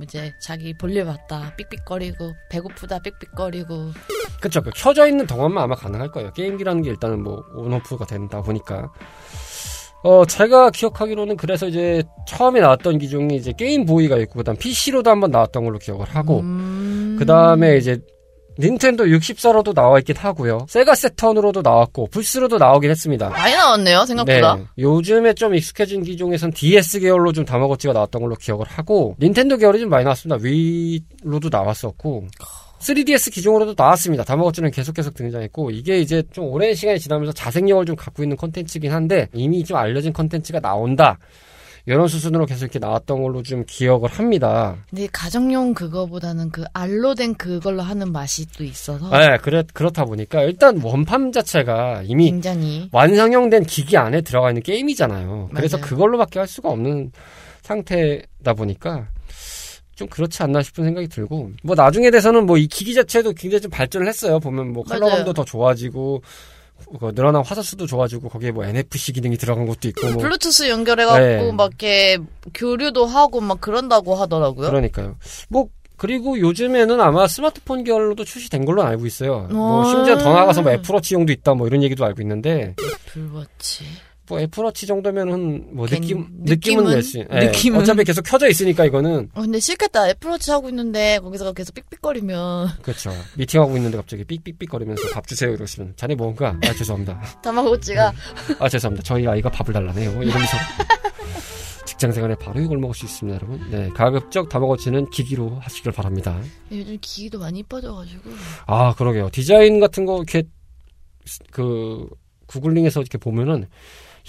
이제 자기 볼일 봤다 삑삑거리고 배고프다 삑삑거리고 그쵸. 그 켜져 있는 동안만 아마 가능할 거예요. 게임기라는 게 일단은 뭐 온오프가 된다 보니까. 어, 제가 기억하기로는 그래서 이제 처음에 나왔던 기종이 이제 게임 보이가 있고, 그 다음 PC로도 한번 나왔던 걸로 기억을 하고, 음. 그 다음에 이제 닌텐도 64로도 나와 있긴 하고요. 세가 세턴으로도 나왔고 플스로도 나오긴 했습니다. 많이 나왔네요, 생각보다. 네. 요즘에 좀 익숙해진 기종에선 DS 계열로 좀 다마고치가 나왔던 걸로 기억을 하고 닌텐도 계열이 좀 많이 나왔습니다. 위로도 나왔었고 3DS 기종으로도 나왔습니다. 다마고치는 계속 계속 등장했고 이게 이제 좀 오랜 시간이 지나면서 자생력을 좀 갖고 있는 컨텐츠긴 한데 이미 좀 알려진 컨텐츠가 나온다. 이런 수순으로 계속 이렇게 나왔던 걸로 좀 기억을 합니다. 근데 가정용 그거보다는 그 알로 된 그걸로 하는 맛이 또 있어서 네, 그래, 그렇다 보니까 일단 원판 자체가 이미 굉장히 완성형된 기기 안에 들어가 있는 게임이잖아요. 그래서 맞아요. 그걸로밖에 할 수가 없는 상태다 보니까 좀 그렇지 않나 싶은 생각이 들고 뭐 나중에 돼서는 뭐 이 기기 자체도 굉장히 좀 발전을 했어요. 보면 뭐. 컬러감도 더 좋아지고 그 늘어난 화소수도 좋아지고 거기에 뭐 NFC 기능이 들어간 것도 있고 뭐 블루투스 연결해갖고 네. 막 이렇게 교류도 하고 막 그런다고 하더라고요. 그러니까요. 뭐 그리고 요즘에는 아마 스마트폰 계열로도 출시된 걸로 알고 있어요. 뭐 아. 심지어 더 나가서 뭐 애플워치용도 있다 뭐 이런 얘기도 알고 있는데 불워치. 뭐 애플워치 정도면은 뭐 괜- 느낌 느낌은? 낼수 예. 느낌은? 어차피 계속 켜져 있으니까 이거는 어, 근데 싫겠다. 애플워치 하고 있는데 거기서 계속 삑삑거리면 그렇죠. 미팅하고 있는데 갑자기 삑삑삑거리면서 밥 주세요 이러시면 자네 뭔가 아 죄송합니다. 다마고치가 아 죄송합니다. 저희 아이가 밥을 달라네요. 이러면서 직장 생활에 바로 이걸 먹을 수 있습니다, 여러분. 네, 가급적 다마고치는 기기로 하시길 바랍니다. 요즘 기기도 많이 이뻐져가지고 아, 그러게요. 디자인 같은 거 이렇게 그 구글링에서 이렇게 보면은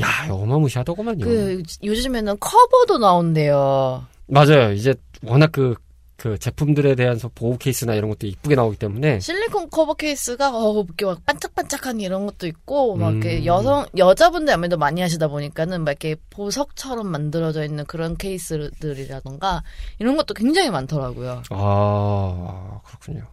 야, 어마무시하더구만요. 그 요즘에는 커버도 나온대요. 맞아요. 이제 워낙 그, 그 제품들에 대한 보호 케이스나 이런 것도 이쁘게 나오기 때문에 실리콘 커버 케이스가 어 이렇게 막 반짝반짝한 이런 것도 있고 막 이렇게 음. 여성 여자분들 아무래도 많이 하시다 보니까는 막 이렇게 보석처럼 만들어져 있는 그런 케이스들이라던가 이런 것도 굉장히 많더라고요. 아, 그렇군요.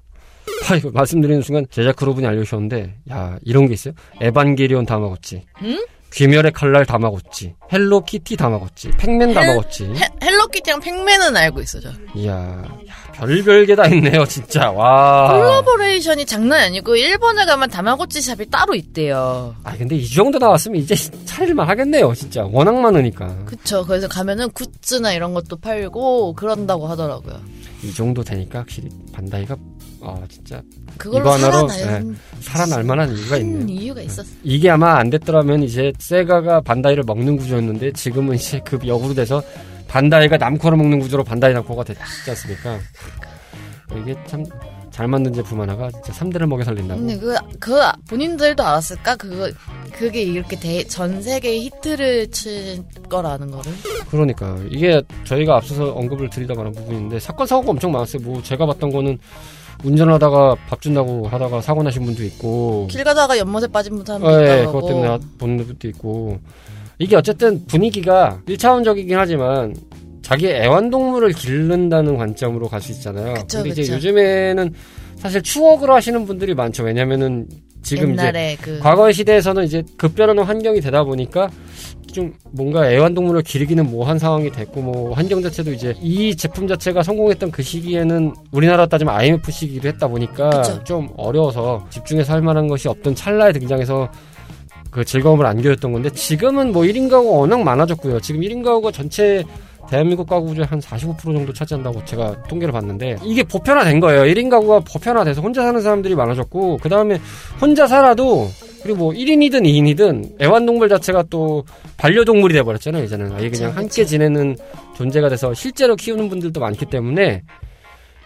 아, 이거 말씀드리는 순간 제작 그룹분이 알려주셨는데, 야, 이런 게 있어요? 에반게리온 다마고치. 응? 귀멸의 칼날 다마고치. 헬로키티 다마고치. 팩맨 다마고치. 헬, 헬로키티랑 팩맨은 알고 있어 저. 이야, 야, 별별 게 다 있네요, 진짜. 와. collaboration이 장난 아니고 일본에 가면 다마고치 샵이 따로 있대요. 아, 근데 이 정도 나왔으면 이제 차릴만 하겠네요, 진짜. 워낙 많으니까. 그쵸. 그래서 가면은 굿즈나 이런 것도 팔고 그런다고 하더라고요. 이 정도 되니까 확실히 반다이가, 아, 진짜 이거 하나로, 살아날 살아날 만한 이유가 큰 있네요. 이유가 있었어. 이게 아마 안 됐더라면 이제 세가가 반다이를 먹는 구조였는데 지금은 이제 그 역으로 돼서 반다이가 남코를 먹는 구조로 반다이 남코가 됐지 않습니까? 이게 참 잘 만든 제품 하나가 진짜 3대를 먹여 살린다고. 근데 그, 그 본인들도 알았을까? 그거 그게 이렇게 대, 전 세계에 히트를 칠 거라는 거를. 그러니까 이게 저희가 앞서서 언급을 드리다 말한 부분인데 사건 사고가 엄청 많았어요. 뭐 제가 봤던 거는 운전하다가 밥 준다고 하다가 사고 나신 분도 있고, 길 가다가 연못에 빠진 분 사람도 예, 있다고. 그것 때문에 보는 분도 있고 이게 어쨌든 분위기가 1차원적이긴 하지만 자기 애완동물을 기른다는 관점으로 갈 수 있잖아요. 그쵸, 근데 이제 그쵸. 요즘에는 사실 추억으로 하시는 분들이 많죠. 왜냐면은 지금 이제 그 과거의 시대에서는 이제 급변하는 환경이 되다 보니까 좀 뭔가 애완동물을 기르기는 뭐한 상황이 됐고 뭐 환경 자체도 이제 이 제품 자체가 성공했던 그 시기에는 우리나라 따지면 IMF 시기도 했다 보니까 그쵸. 좀 어려워서 집중해서 할 만한 것이 없던 찰나에 등장해서 그 즐거움을 안겨줬던 건데 지금은 뭐 1인 가구가 워낙 많아졌고요. 지금 1인 가구가 전체 대한민국 가구 중에 한45% 정도 차지한다고 제가 통계를 봤는데 이게 보편화된 거예요. 1인 가구가 보편화돼서 혼자 사는 사람들이 많아졌고 그 다음에 혼자 살아도 그리고 뭐 1인이든 2인이든 애완동물 자체가 또 반려동물이 돼버렸잖아요. 이제는 아예 그냥 그쵸, 함께. 지내는 존재가 돼서 실제로 키우는 분들도 많기 때문에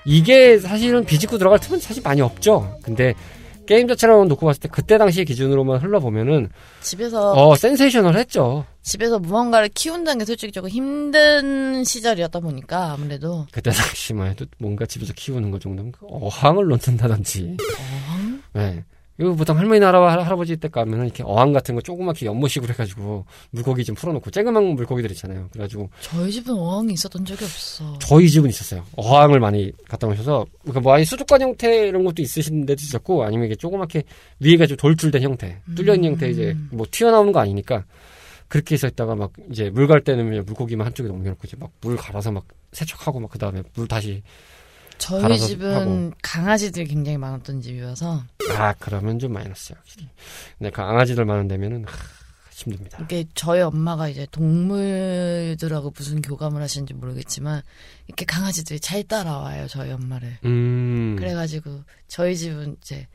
이게 사실은 비집고 들어갈 틈은 사실 많이 없죠. 근데 게임 자체로 놓고 봤을 때 그때 당시 기준으로만 흘러보면은 집에서 어 센세이셔널 했죠. 집에서 무언가를 키운다는 게 솔직히 조금 힘든 시절이었다 보니까 아무래도 그때 당시만 해도 뭔가 집에서 키우는 것 정도면 그 어항을 놓는다든지. 어항? 네. 이거 보통 할머니나 할아- 할아버지 때 가면은 이렇게 어항 같은 거 조그맣게 연못식으로 해가지고 물고기 좀 풀어놓고 쬐그만 물고기들 있잖아요. 그래가지고 저희 집은 어항이 있었던 적이 없어. 저희 집은 있었어요. 어항을 많이 갖다 놓으셔서 그러니까 뭐 아니 수족관 형태 이런 것도 있으신 데도 있었고 아니면 이게 조그맣게 위에가 좀 돌출된 형태, 뚫려 있는 형태 이제 뭐 튀어나오는 거 아니니까 그렇게 해서 있다가 막 이제 물 갈 때는 그냥 물고기만 한쪽에 넘겨놓고 이제 막 물 갈아서 막 세척하고 막 그 다음에 물 다시 저희 집은 하고. 강아지들이 굉장히 많았던 집이어서 아 그러면 좀 마이너스야 확실히. 근데 그 강아지들 많은 데면은 하, 힘듭니다. 이게 저희 엄마가 이제 동물들하고 무슨 교감을 하시는지 모르겠지만 이렇게 강아지들이 잘 따라와요 저희 엄마를. 음. 그래가지고 저희 집은 이제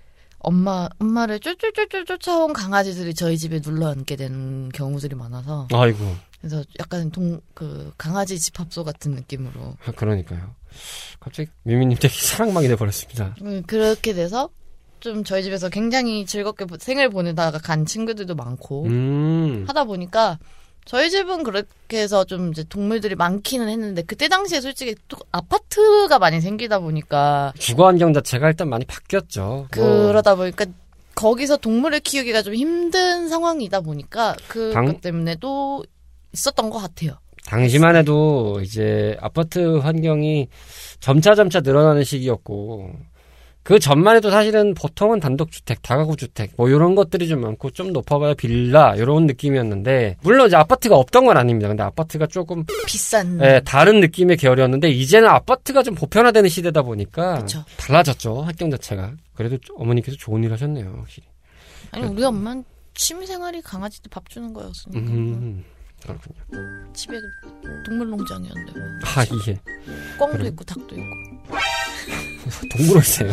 엄마 엄마를 쫄쫄쫄쫄 쫓아온 강아지들이 저희 집에 눌러 앉게 되는 경우들이 많아서 아이고. 그래서 약간 동 그 강아지 집합소 같은 느낌으로 아, 그러니까요. 갑자기 미미님 되게 사랑방이 돼버렸습니다. 음, 그렇게 돼서 좀 저희 집에서 굉장히 즐겁게 보- 생을 보내다가 간 친구들도 많고 음. 하다 보니까 저희 집은 그렇게 해서 좀 이제 동물들이 많기는 했는데 그때 당시에 솔직히 또 아파트가 많이 생기다 보니까 주거 환경 자체가 일단 많이 바뀌었죠. 뭐, 그러다 보니까 거기서 동물을 키우기가 좀 힘든 상황이다 보니까 그것 당- 때문에도 있었던 것 같아요. 당시만 해도 이제 아파트 환경이 점차 점차 늘어나는 시기였고 그 전만 해도 사실은 보통은 단독주택, 다가구주택 뭐 이런 것들이 좀 많고 좀 높아봐야 빌라 이런 느낌이었는데 물론 이제 아파트가 없던 건 아닙니다. 근데 아파트가 조금 비싼 예, 다른 느낌의 계열이었는데 이제는 아파트가 좀 보편화되는 시대다 보니까 그쵸. 달라졌죠 환경 자체가. 그래도 어머니께서 좋은 일 하셨네요 확실히. 아니 우리 엄마는 취미생활이 강아지들 밥 주는 거였으니까 음, 그렇군요. 집에 동물농장이었는데 아 이게 꿩도 그래. 있고 닭도 있고 동물원이세요?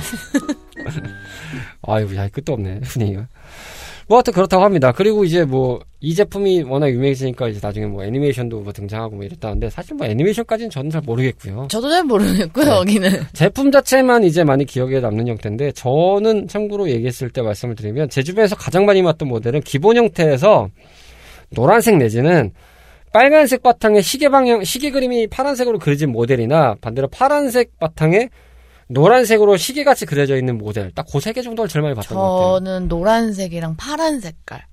아유, 야, 끝도 없네, 분위기가. 뭐, 하여튼 그렇다고 합니다. 그리고 이제 뭐, 이 제품이 워낙 유명해지니까 이제 나중에 뭐 애니메이션도 뭐 등장하고 뭐 이랬다는데, 사실 뭐 애니메이션까지는 저는 잘 모르겠고요. 저도 잘 모르겠고요 네. 여기는 제품 자체만 이제 많이 기억에 남는 형태인데, 저는 참고로 얘기했을 때 말씀을 드리면, 제 주변에서 가장 많이 봤던 모델은 기본 형태에서 노란색 내지는 빨간색 바탕에 시계 방향, 시계 그림이 파란색으로 그려진 모델이나 반대로 파란색 바탕에 노란색으로 시계같이 그려져 있는 모델. 딱 그 세 개 정도를 제일 많이 봤던 것 같아요. 저는 노란색이랑 파란 색깔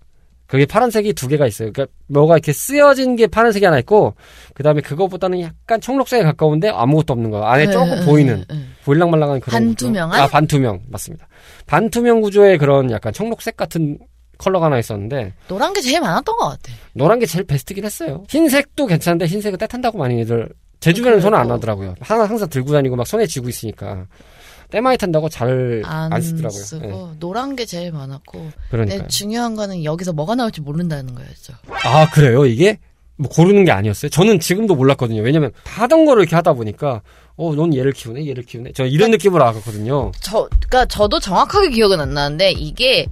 그게 파란색이 두 개가 있어요. 그러니까 뭐가 이렇게 쓰여진 게 파란색이 하나 있고, 그 다음에 그거보다는 약간 청록색에 가까운데 아무것도 없는 거. 안에 조금 응, 응, 보이는, 응, 응. 보일랑말랑한 그런. 반투명한? 아, 반투명. 맞습니다. 반투명 구조의 그런 약간 청록색 같은 컬러가 하나 있었는데, 노란 게 제일 많았던 것 같아 노란 게 제일 베스트긴 했어요. 흰색도 괜찮은데 흰색은 때 탄다고 많이들 제 주변은 손을 안. 하더라고요. 항상 항상 들고 다니고 막 손에 쥐고 있으니까 때 많이 탄다고 잘 안, 안 쓰더라고요. 쓰고 네, 노란 게 제일 많았고 그러니까. 중요한 거는 여기서 뭐가 나올지 모른다는 거였죠. 아 그래요 이게 뭐 고르는 게 아니었어요. 저는 지금도 몰랐거든요. 왜냐면 다 하던 거를 이렇게 하다 보니까 어 넌 얘를 키우네 얘를 키우네. 저 이런 느낌으로 알았거든요. 저, 그니까 저도 정확하게 기억은 안 나는데 이게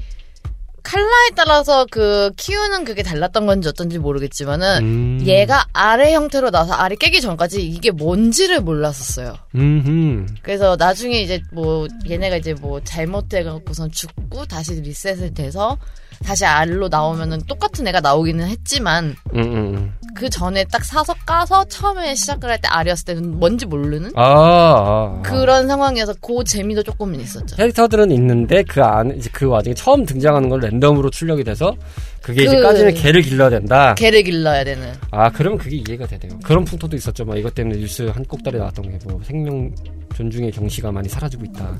칼라에 따라서 그 키우는 그게 달랐던 건지 어쩐지 모르겠지만은 음. 얘가 아래 형태로 나서 알이 깨기 전까지 이게 뭔지를 몰랐었어요. 음흠. 그래서 나중에 이제 뭐 얘네가 이제 뭐 잘못해갖고선 죽고 다시 리셋을 돼서 다시 알로 나오면은 똑같은 애가 나오기는 했지만 음, 음, 음. 그 전에 딱 사서 까서 처음에 시작을 할때 알이었을 때는 뭔지 모르는 아, 아, 아. 그런 상황이어서 그 재미도 조금은 있었죠. 캐릭터들은 있는데 그 안에 그 와중에 처음 등장하는 걸 랜덤으로 출력이 돼서 그게 이제 그- 까지는 개를 길러야 된다. 개를 길러야 되는. 아, 그러면 그게 이해가 되네요. 그런 풍토도 있었죠. 막 이것 때문에 뉴스 한 꼭다리 나왔던 게 뭐 생명 존중의 경시가 많이 사라지고 있다.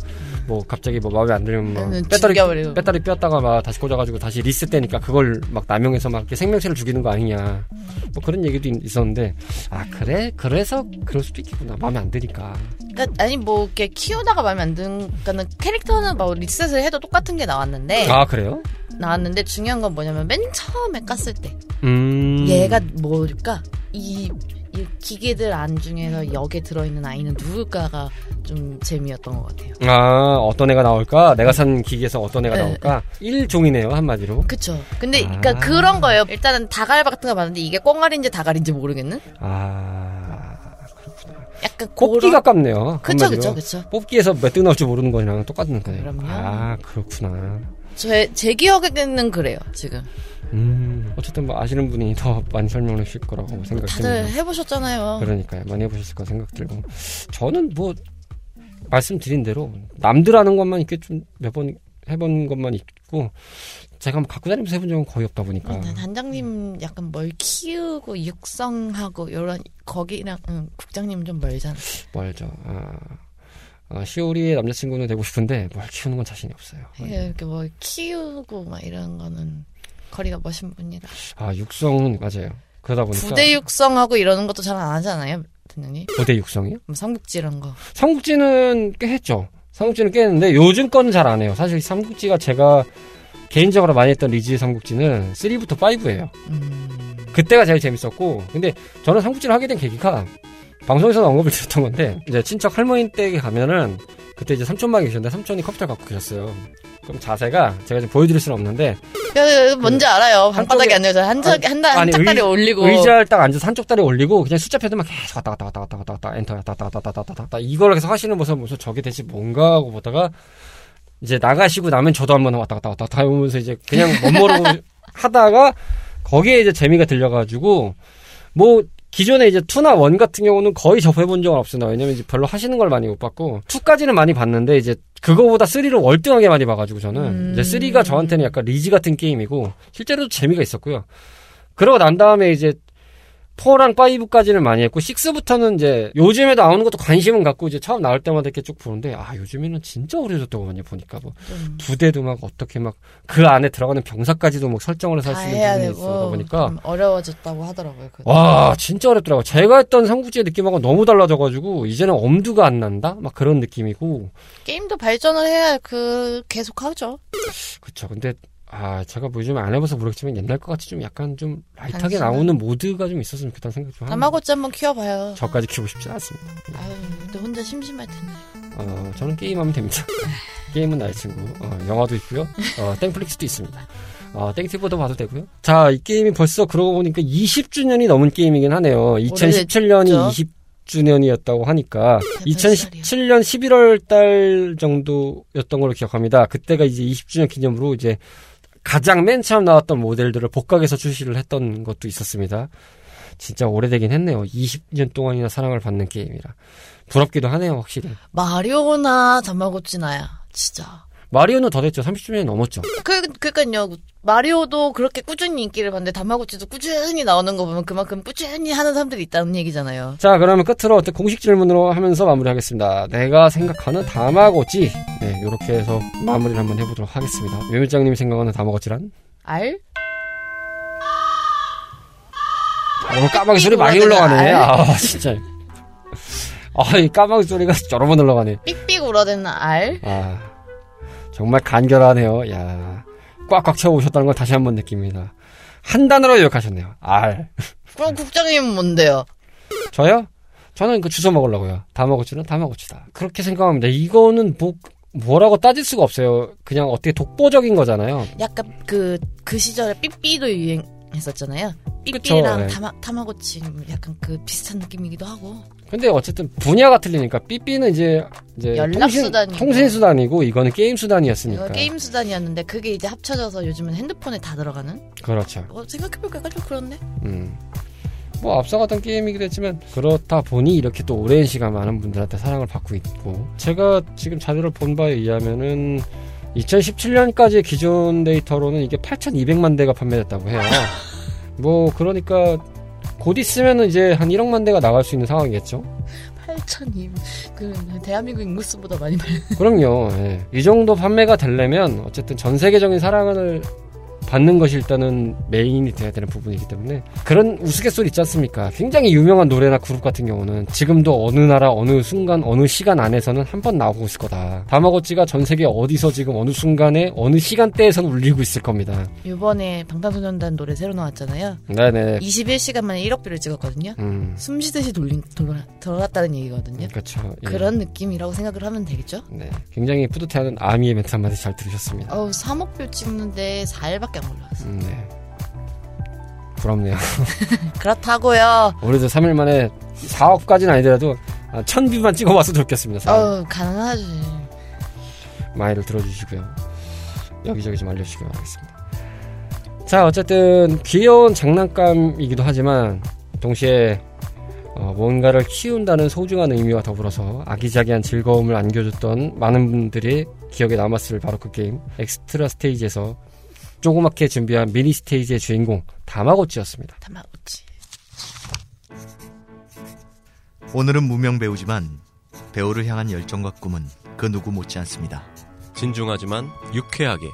뭐 갑자기 뭐 마음에 안 들면 뭐 음, 배터리 죽여버리고. 배터리 뺐다가 막 다시 꽂아가지고 다시 리셋 되니까 그걸 막 남용해서 막 이렇게 생명체를 죽이는 거 아니냐. 뭐 그런 얘기도 있- 있었는데 아 그래 그래서 그럴 수도 있겠구나. 마음에 안 드니까. 그러니까 아니 뭐 이렇게 키우다가 마음에 안 드는 그러니까는 캐릭터는 뭐 리셋을 해도 똑같은 게 나왔는데 아 그래요? 나왔는데 중요한 건 뭐냐면 맨 처음에 깠을 때 음. 얘가 뭘까 이, 이 기계들 안 중에서 역에 들어있는 아이는 누굴까가 좀 재미였던 것 같아요. 아 어떤 애가 나올까? 내가 산 기기에서 어떤 애가 네, 나올까? 일종이네요 한마디로. 그쵸. 근데 아. 그러니까 그런 거예요. 일단은 다갈바 같은 거 봤는데 이게 꽁알인지 다갈인지 모르겠는? 아 약간 뽑기 그런- 가깝네요. 그쵸 한마디로. 그쵸 그쵸. 뽑기에서 몇 등 나올 줄 모르는 거랑 똑같은 거네요. 그럼요. 아, 그렇구나. 제, 제 기억에는 그래요 지금. 음, 어쨌든 뭐 아시는 분이 더 많이 설명을 하실 거라고 생각이 다들 듭니다. 해보셨잖아요. 그러니까요. 많이 해보셨을 거 생각 들고. 저는 뭐, 말씀드린 대로, 남들 하는 것만 이렇게 좀 매번 해본 것만 있고, 제가 뭐 갖고 다니면서 해본 적은 거의 없다 보니까. 네, 단장님 약간 뭘 키우고 육성하고 이런 거기랑 응, 국장님 좀 멀잖아. 멀죠. 아, 아, 시오리의 남자친구는 되고 싶은데, 뭘 키우는 건 자신이 없어요. 이렇게 뭐 키우고 막 이런 거는 거리가 먼신 분이라. 아, 육성은 맞아요. 그러다 보니까. 부대 육성하고 이러는 것도 잘 안 하잖아요, 단장님. 부대 육성이요? 뭐 삼국지 이런 거. 삼국지는 꽤 했죠. 삼국지는 꽤 했는데 요즘 거는 잘 안 해요. 사실 삼국지가 제가 개인적으로 많이 했던 리즈 삼국지는 3부터 5예요. 음. 그때가 제일 재밌었고 근데 저는 삼국지를 하게 된 계기가 방송에서도 언급을 드렸던 건데 이제 친척 할머니 댁에 가면은 그때 이제 삼촌막이 계셨는데 삼촌이 컴퓨터 갖고 계셨어요. 그럼 자세가 제가 지금 보여드릴 수는 없는데 그, 뭔지 알아요. 방바닥에 한쪽에- 앉아서 한, 쪽, 한, 한, 아니, 한 짝다리 의- 올리고. 의자를 딱 앉아서 한쪽 다리 올리고 그냥 숫자 패드만 계속 왔다 갔다 왔다 갔다 왔다 갔다 엔터 왔다 갔다 왔다 갔다 왔다 갔다 이걸 계속 하시는 모습 무슨 저게 대체 뭔가 하고 보다가 이제 나가시고 나면 저도 한번 왔다 갔다 왔다 갔다 하면서 이제 그냥 멋모르고 하다가 거기에 이제 재미가 들려가지고 뭐 기존에 이제 2나 1 같은 경우는 거의 접해본 적은 없습니다. 왜냐면 이제 별로 하시는 걸 많이 못 봤고 2까지는 많이 봤는데 이제 그거보다 3를 월등하게 많이 봐가지고 저는 음. 이제 3가 저한테는 약간 리즈 같은 게임이고 실제로도 재미가 있었고요. 그러고 난 다음에 이제 4랑 5까지는 많이 했고 6부터는 이제 요즘에도 나오는 것도 관심은 갖고 이제 처음 나올 때마다 이렇게 쭉 보는데 아 요즘에는 진짜 오래졌더군요 보니까 뭐좀 부대도 막 어떻게 막 그 안에 들어가는 병사까지도 막 설정을 해서 다할수 있는 부분이 있어다. 보니까 좀 어려워졌다고 하더라고요. 그거. 와 진짜 어렵더라고 제가 했던 삼국지의 느낌하고 너무 달라져가지고 이제는 엄두가 안 난다 막 그런 느낌이고 게임도 발전을 해야 그, 계속 하죠. 그쵸 근데 아 제가 뭐 요즘에 안 해봐서 모르겠지만 옛날 것 같이 좀 약간 좀 라이트하게 단순한? 나오는 모드가 좀 있었으면 좋겠다는 생각 좀 합니다 다마고치 한번 키워봐요. 저까지 키우고 싶지 않습니다 아유, 근데 혼자 심심할 텐데. 어, 저는 게임하면 됩니다. 게임은 나의 친구. 어, 영화도 있고요. 어, 땡플릭스도 있습니다. 어, 땡티브도 봐도 되고요. 자, 이 게임이 벌써 그러고 보니까 20주년이 넘은 게임이긴 하네요. 2017년이 20 주년이었다고 하니까 2017년 11월 달 정도였던 걸로 기억합니다. 그때가 이제 20주년 기념으로 이제 가장 맨 처음 나왔던 모델들을 복각해서 출시를 했던 것도 있었습니다. 진짜 오래되긴 했네요. 20년 동안이나 사랑을 받는 게임이라. 부럽기도 하네요, 확실히. 마리오나 다마고치나야. 진짜. 마리오는 더 됐죠. 30주년이 넘었죠. 그, 그니까요. 마리오도 그렇게 꾸준히 인기를 받는데 다마고치도 꾸준히 나오는 거 보면 그만큼 꾸준히 하는 사람들이 있다는 얘기잖아요. 자, 그러면 끝으로 공식 질문으로 하면서 마무리하겠습니다. 내가 생각하는 다마고치. 네, 이렇게 해서 마무리를 한번 해보도록 하겠습니다. 외밀장님이 생각하는 다마고치란? 알? 오늘 까마귀 소리 많이 올라가네. 알? 아, 진짜. 아, 이 까마귀 소리가 여러 번 올라가네. 삑삑 울어대는 알? 아, 정말 간결하네요. 야, 꽉꽉 채워오셨다는 걸 다시 한 번 느낍니다. 한 단어로 요약하셨네요. 알. 그럼 국장님은 뭔데요? 저요? 저는 그 주워 먹으려고요. 다마고치는 다마고치다. 그렇게 생각합니다. 이거는 뭐, 뭐라고 따질 수가 없어요. 그냥 어떻게 독보적인 거잖아요. 약간 그, 그 시절에 삐삐도 유행 했었잖아요. 삐삐랑 네. 타마, 타마고치 약간 그 비슷한 느낌이기도 하고. 근데 어쨌든 분야가 틀리니까 삐삐는 이제 이제 연락 통신, 수단이고. 통신 수단이고 이거는 게임 수단이었으니까. 게임 수단이었는데 그게 이제 합쳐져서 요즘은 핸드폰에 다 들어가는? 그렇죠. 어, 생각해보니까 약간 좀 그렇네. 음. 뭐 앞서갔던 게임이기도 했지만 그렇다 보니 이렇게 또 오랜 시간 많은 분들한테 사랑을 받고 있고 제가 지금 자료를 본 바에 의하면은 2017년까지 기존 데이터로는 이게 8,200만 대가 판매됐다고 해요. 뭐 그러니까 곧 있으면은 이제 한 1억만 대가 나갈 수 있는 상황이겠죠. 8천이 그 대한민국 인구수보다 많이 팔. 그럼요. 예. 이 정도 판매가 되려면 어쨌든 전 세계적인 사랑을 받는 것이 일단은 메인이 돼야 되는 부분이기 때문에 그런 우스갯소리 있지 않습니까? 굉장히 유명한 노래나 그룹 같은 경우는 지금도 어느 나라 어느 순간 어느 시간 안에서는 한 번 나오고 있을 거다. 다마고치가 전 세계 어디서 지금 어느 순간에 어느 시간대에서는 울리고 있을 겁니다. 이번에 방탄소년단 노래 새로 나왔잖아요. 네네. 21시간 만에 1억 뷰를 찍었거든요. 음. 숨 쉬듯이 돌린 돌아, 돌아갔다는 얘기거든요. 그렇죠. 예. 그런 느낌이라고 생각을 하면 되겠죠? 네. 굉장히 뿌듯해하는 아미의 멘트 한마디 잘 들으셨습니다. 어우, 3억 뷰 찍는데 4일밖에 안 걸렸어. 음, 네. 부럽네요. 그렇다고요. 올해도 3일 만에 4억까지는 아니더라도 1000뷰만 찍어봤으면 좋겠습니다. 어우, 가능하지. 많이들 들어주시고요. 여기저기 좀 알려주시기 바라겠습니다. 자, 어쨌든 귀여운 장난감이기도 하지만 동시에 어, 뭔가를 키운다는 소중한 의미와 더불어서 아기자기한 즐거움을 안겨줬던 많은 분들이 기억에 남았을 바로 그 게임 엑스트라 스테이지에서 조그맣게 준비한 미니 스테이지의 주인공 다마고치였습니다. 다마고치. 오늘은 무명 배우지만 배우를 향한 열정과 꿈은 그 누구 못지 않습니다. 진중하지만 유쾌하게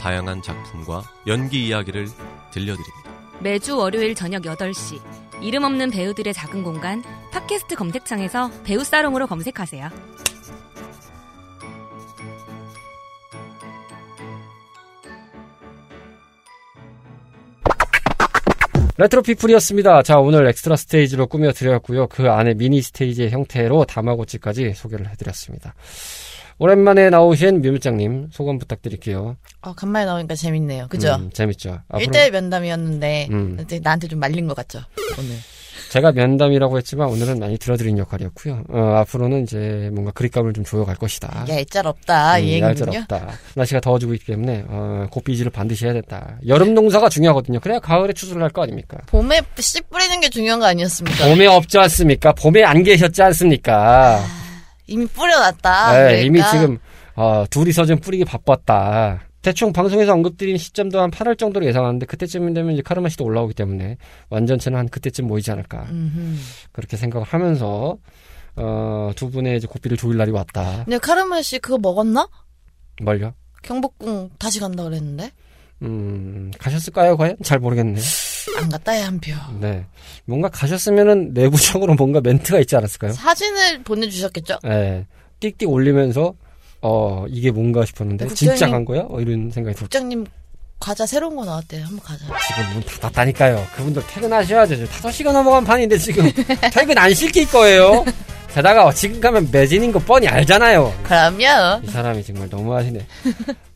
다양한 작품과 연기 이야기를 들려드립니다. 매주 월요일 저녁 8시 이름 없는 배우들의 작은 공간 팟캐스트 검색창에서 배우 살롱으로 검색하세요. 레트로 피플이었습니다. 자, 오늘 엑스트라 스테이지로 꾸며드렸고요. 그 안에 미니 스테이지의 형태로 다마고치까지 소개를 해드렸습니다. 오랜만에 나오신 뮤뮤장님 소감 부탁드릴게요. 어, 간만에 나오니까 재밌네요. 그죠? 음, 재밌죠. 앞으로 1대1 면담이었는데 음. 나한테 좀 말린 것 같죠? 오늘. 제가 면담이라고 했지만 오늘은 많이 들어드린 역할이었고요. 어, 앞으로는 이제 뭔가 그립감을 좀 조여갈 것이다. 얄짤 없다 이 음, 얄짤 얘기군요. 없다. 날씨가 더워지고 있기 때문에 어, 고비지를 반드시 해야 된다. 여름 농사가 중요하거든요. 그래야 가을에 추수를 할 거 아닙니까? 봄에 씨 뿌리는 게 중요한 거 아니었습니까? 봄에 없지 않습니까? 봄에 안 계셨지 않습니까? 이미 뿌려놨다. 네, 그러니까. 이미 지금 어, 둘이서 좀 뿌리기 바빴다. 대충 방송에서 언급드린 시점도 한 8월 정도로 예상하는데 그때쯤 되면 이제 카르마 씨도 올라오기 때문에 완전체는 한 그때쯤 모이지 않을까 음흠. 그렇게 생각을 하면서 어, 두 분의 이제 고삐를 조일 날이 왔다. 근데 카르마 씨 그거 먹었나? 뭘요? 경복궁 다시 간다 그랬는데 음, 가셨을까요, 과연? 잘 모르겠네. 안 갔다 해한 표. 네. 뭔가 가셨으면은 내부적으로 뭔가 멘트가 있지 않았을까요? 사진을 보내주셨겠죠? 네. 띡띡 올리면서, 어, 이게 뭔가 싶었는데, 국장님- 진짜 간 거야? 어, 이런 생각이 들었죠. 국장님 과자 새로운 거 나왔대요. 한번 가자. 지금 문 닫았다니까요. 그분들 퇴근하셔야죠. 지금 5시간 넘어간 판인데 지금 퇴근 안 시킬 거예요. 게다가 지금 가면 매진인 거 뻔히 알잖아요. 그럼요. 이 사람이 정말 너무하시네.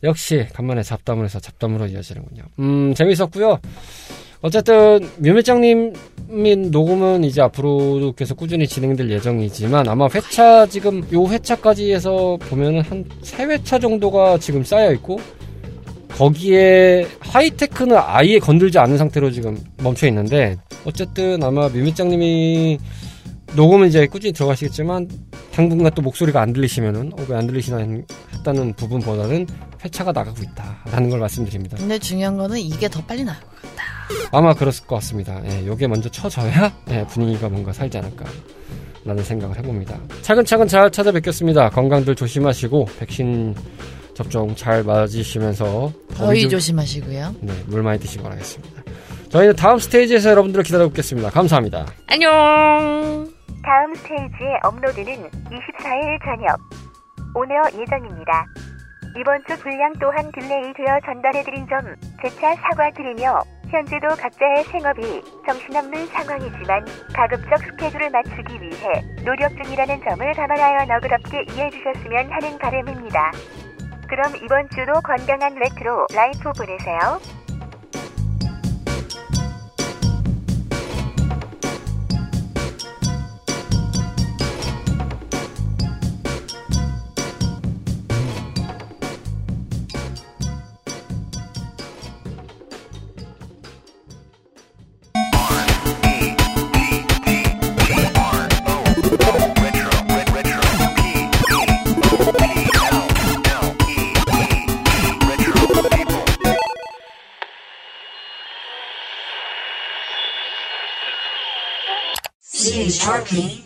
역시 간만에 잡담을 해서 잡담으로 이어지는군요. 음 재밌었고요. 어쨌든 묘매장님이 녹음은 이제 앞으로도 계속 꾸준히 진행될 예정이지만 아마 회차 지금 요 회차까지 해서 보면은 한 세 회차 정도가 지금 쌓여 있고 거기에 하이테크는 아예 건들지 않은 상태로 지금 멈춰 있는데 어쨌든 아마 묘매장님이 녹음은 이제 꾸준히 들어가시겠지만 당분간 또 목소리가 안 들리시면은 어, 왜 안 들리시나 했다는 부분보다는 회차가 나가고 있다라는 걸 말씀드립니다. 근데 중요한 거는 이게 더 빨리 같다. 아마 그랬을 것 같습니다. 예, 요게 먼저 쳐져야 예, 분위기가 뭔가 살지 않을까. 라는 생각을 해봅니다. 차근차근 잘 찾아뵙겠습니다. 건강들 조심하시고 백신 접종 잘 맞으시면서 더위 좀- 조심하시고요. 네, 물 많이 드시기 바라겠습니다. 저희는 다음 스테이지에서 여러분들을 기다려뵙겠습니다. 감사합니다. 안녕. 다음 스테이지의 업로드는 24일 저녁 오늘 예정입니다. 이번 주 분량 또한 delay 되어 전달해드린 점 재차 사과드리며 현재도 각자의 생업이 정신없는 상황이지만 가급적 스케줄을 맞추기 위해 노력 중이라는 점을 감안하여 너그럽게 이해해 주셨으면 하는 바람입니다. 그럼 이번 주도 건강한 retro life 보내세요. quem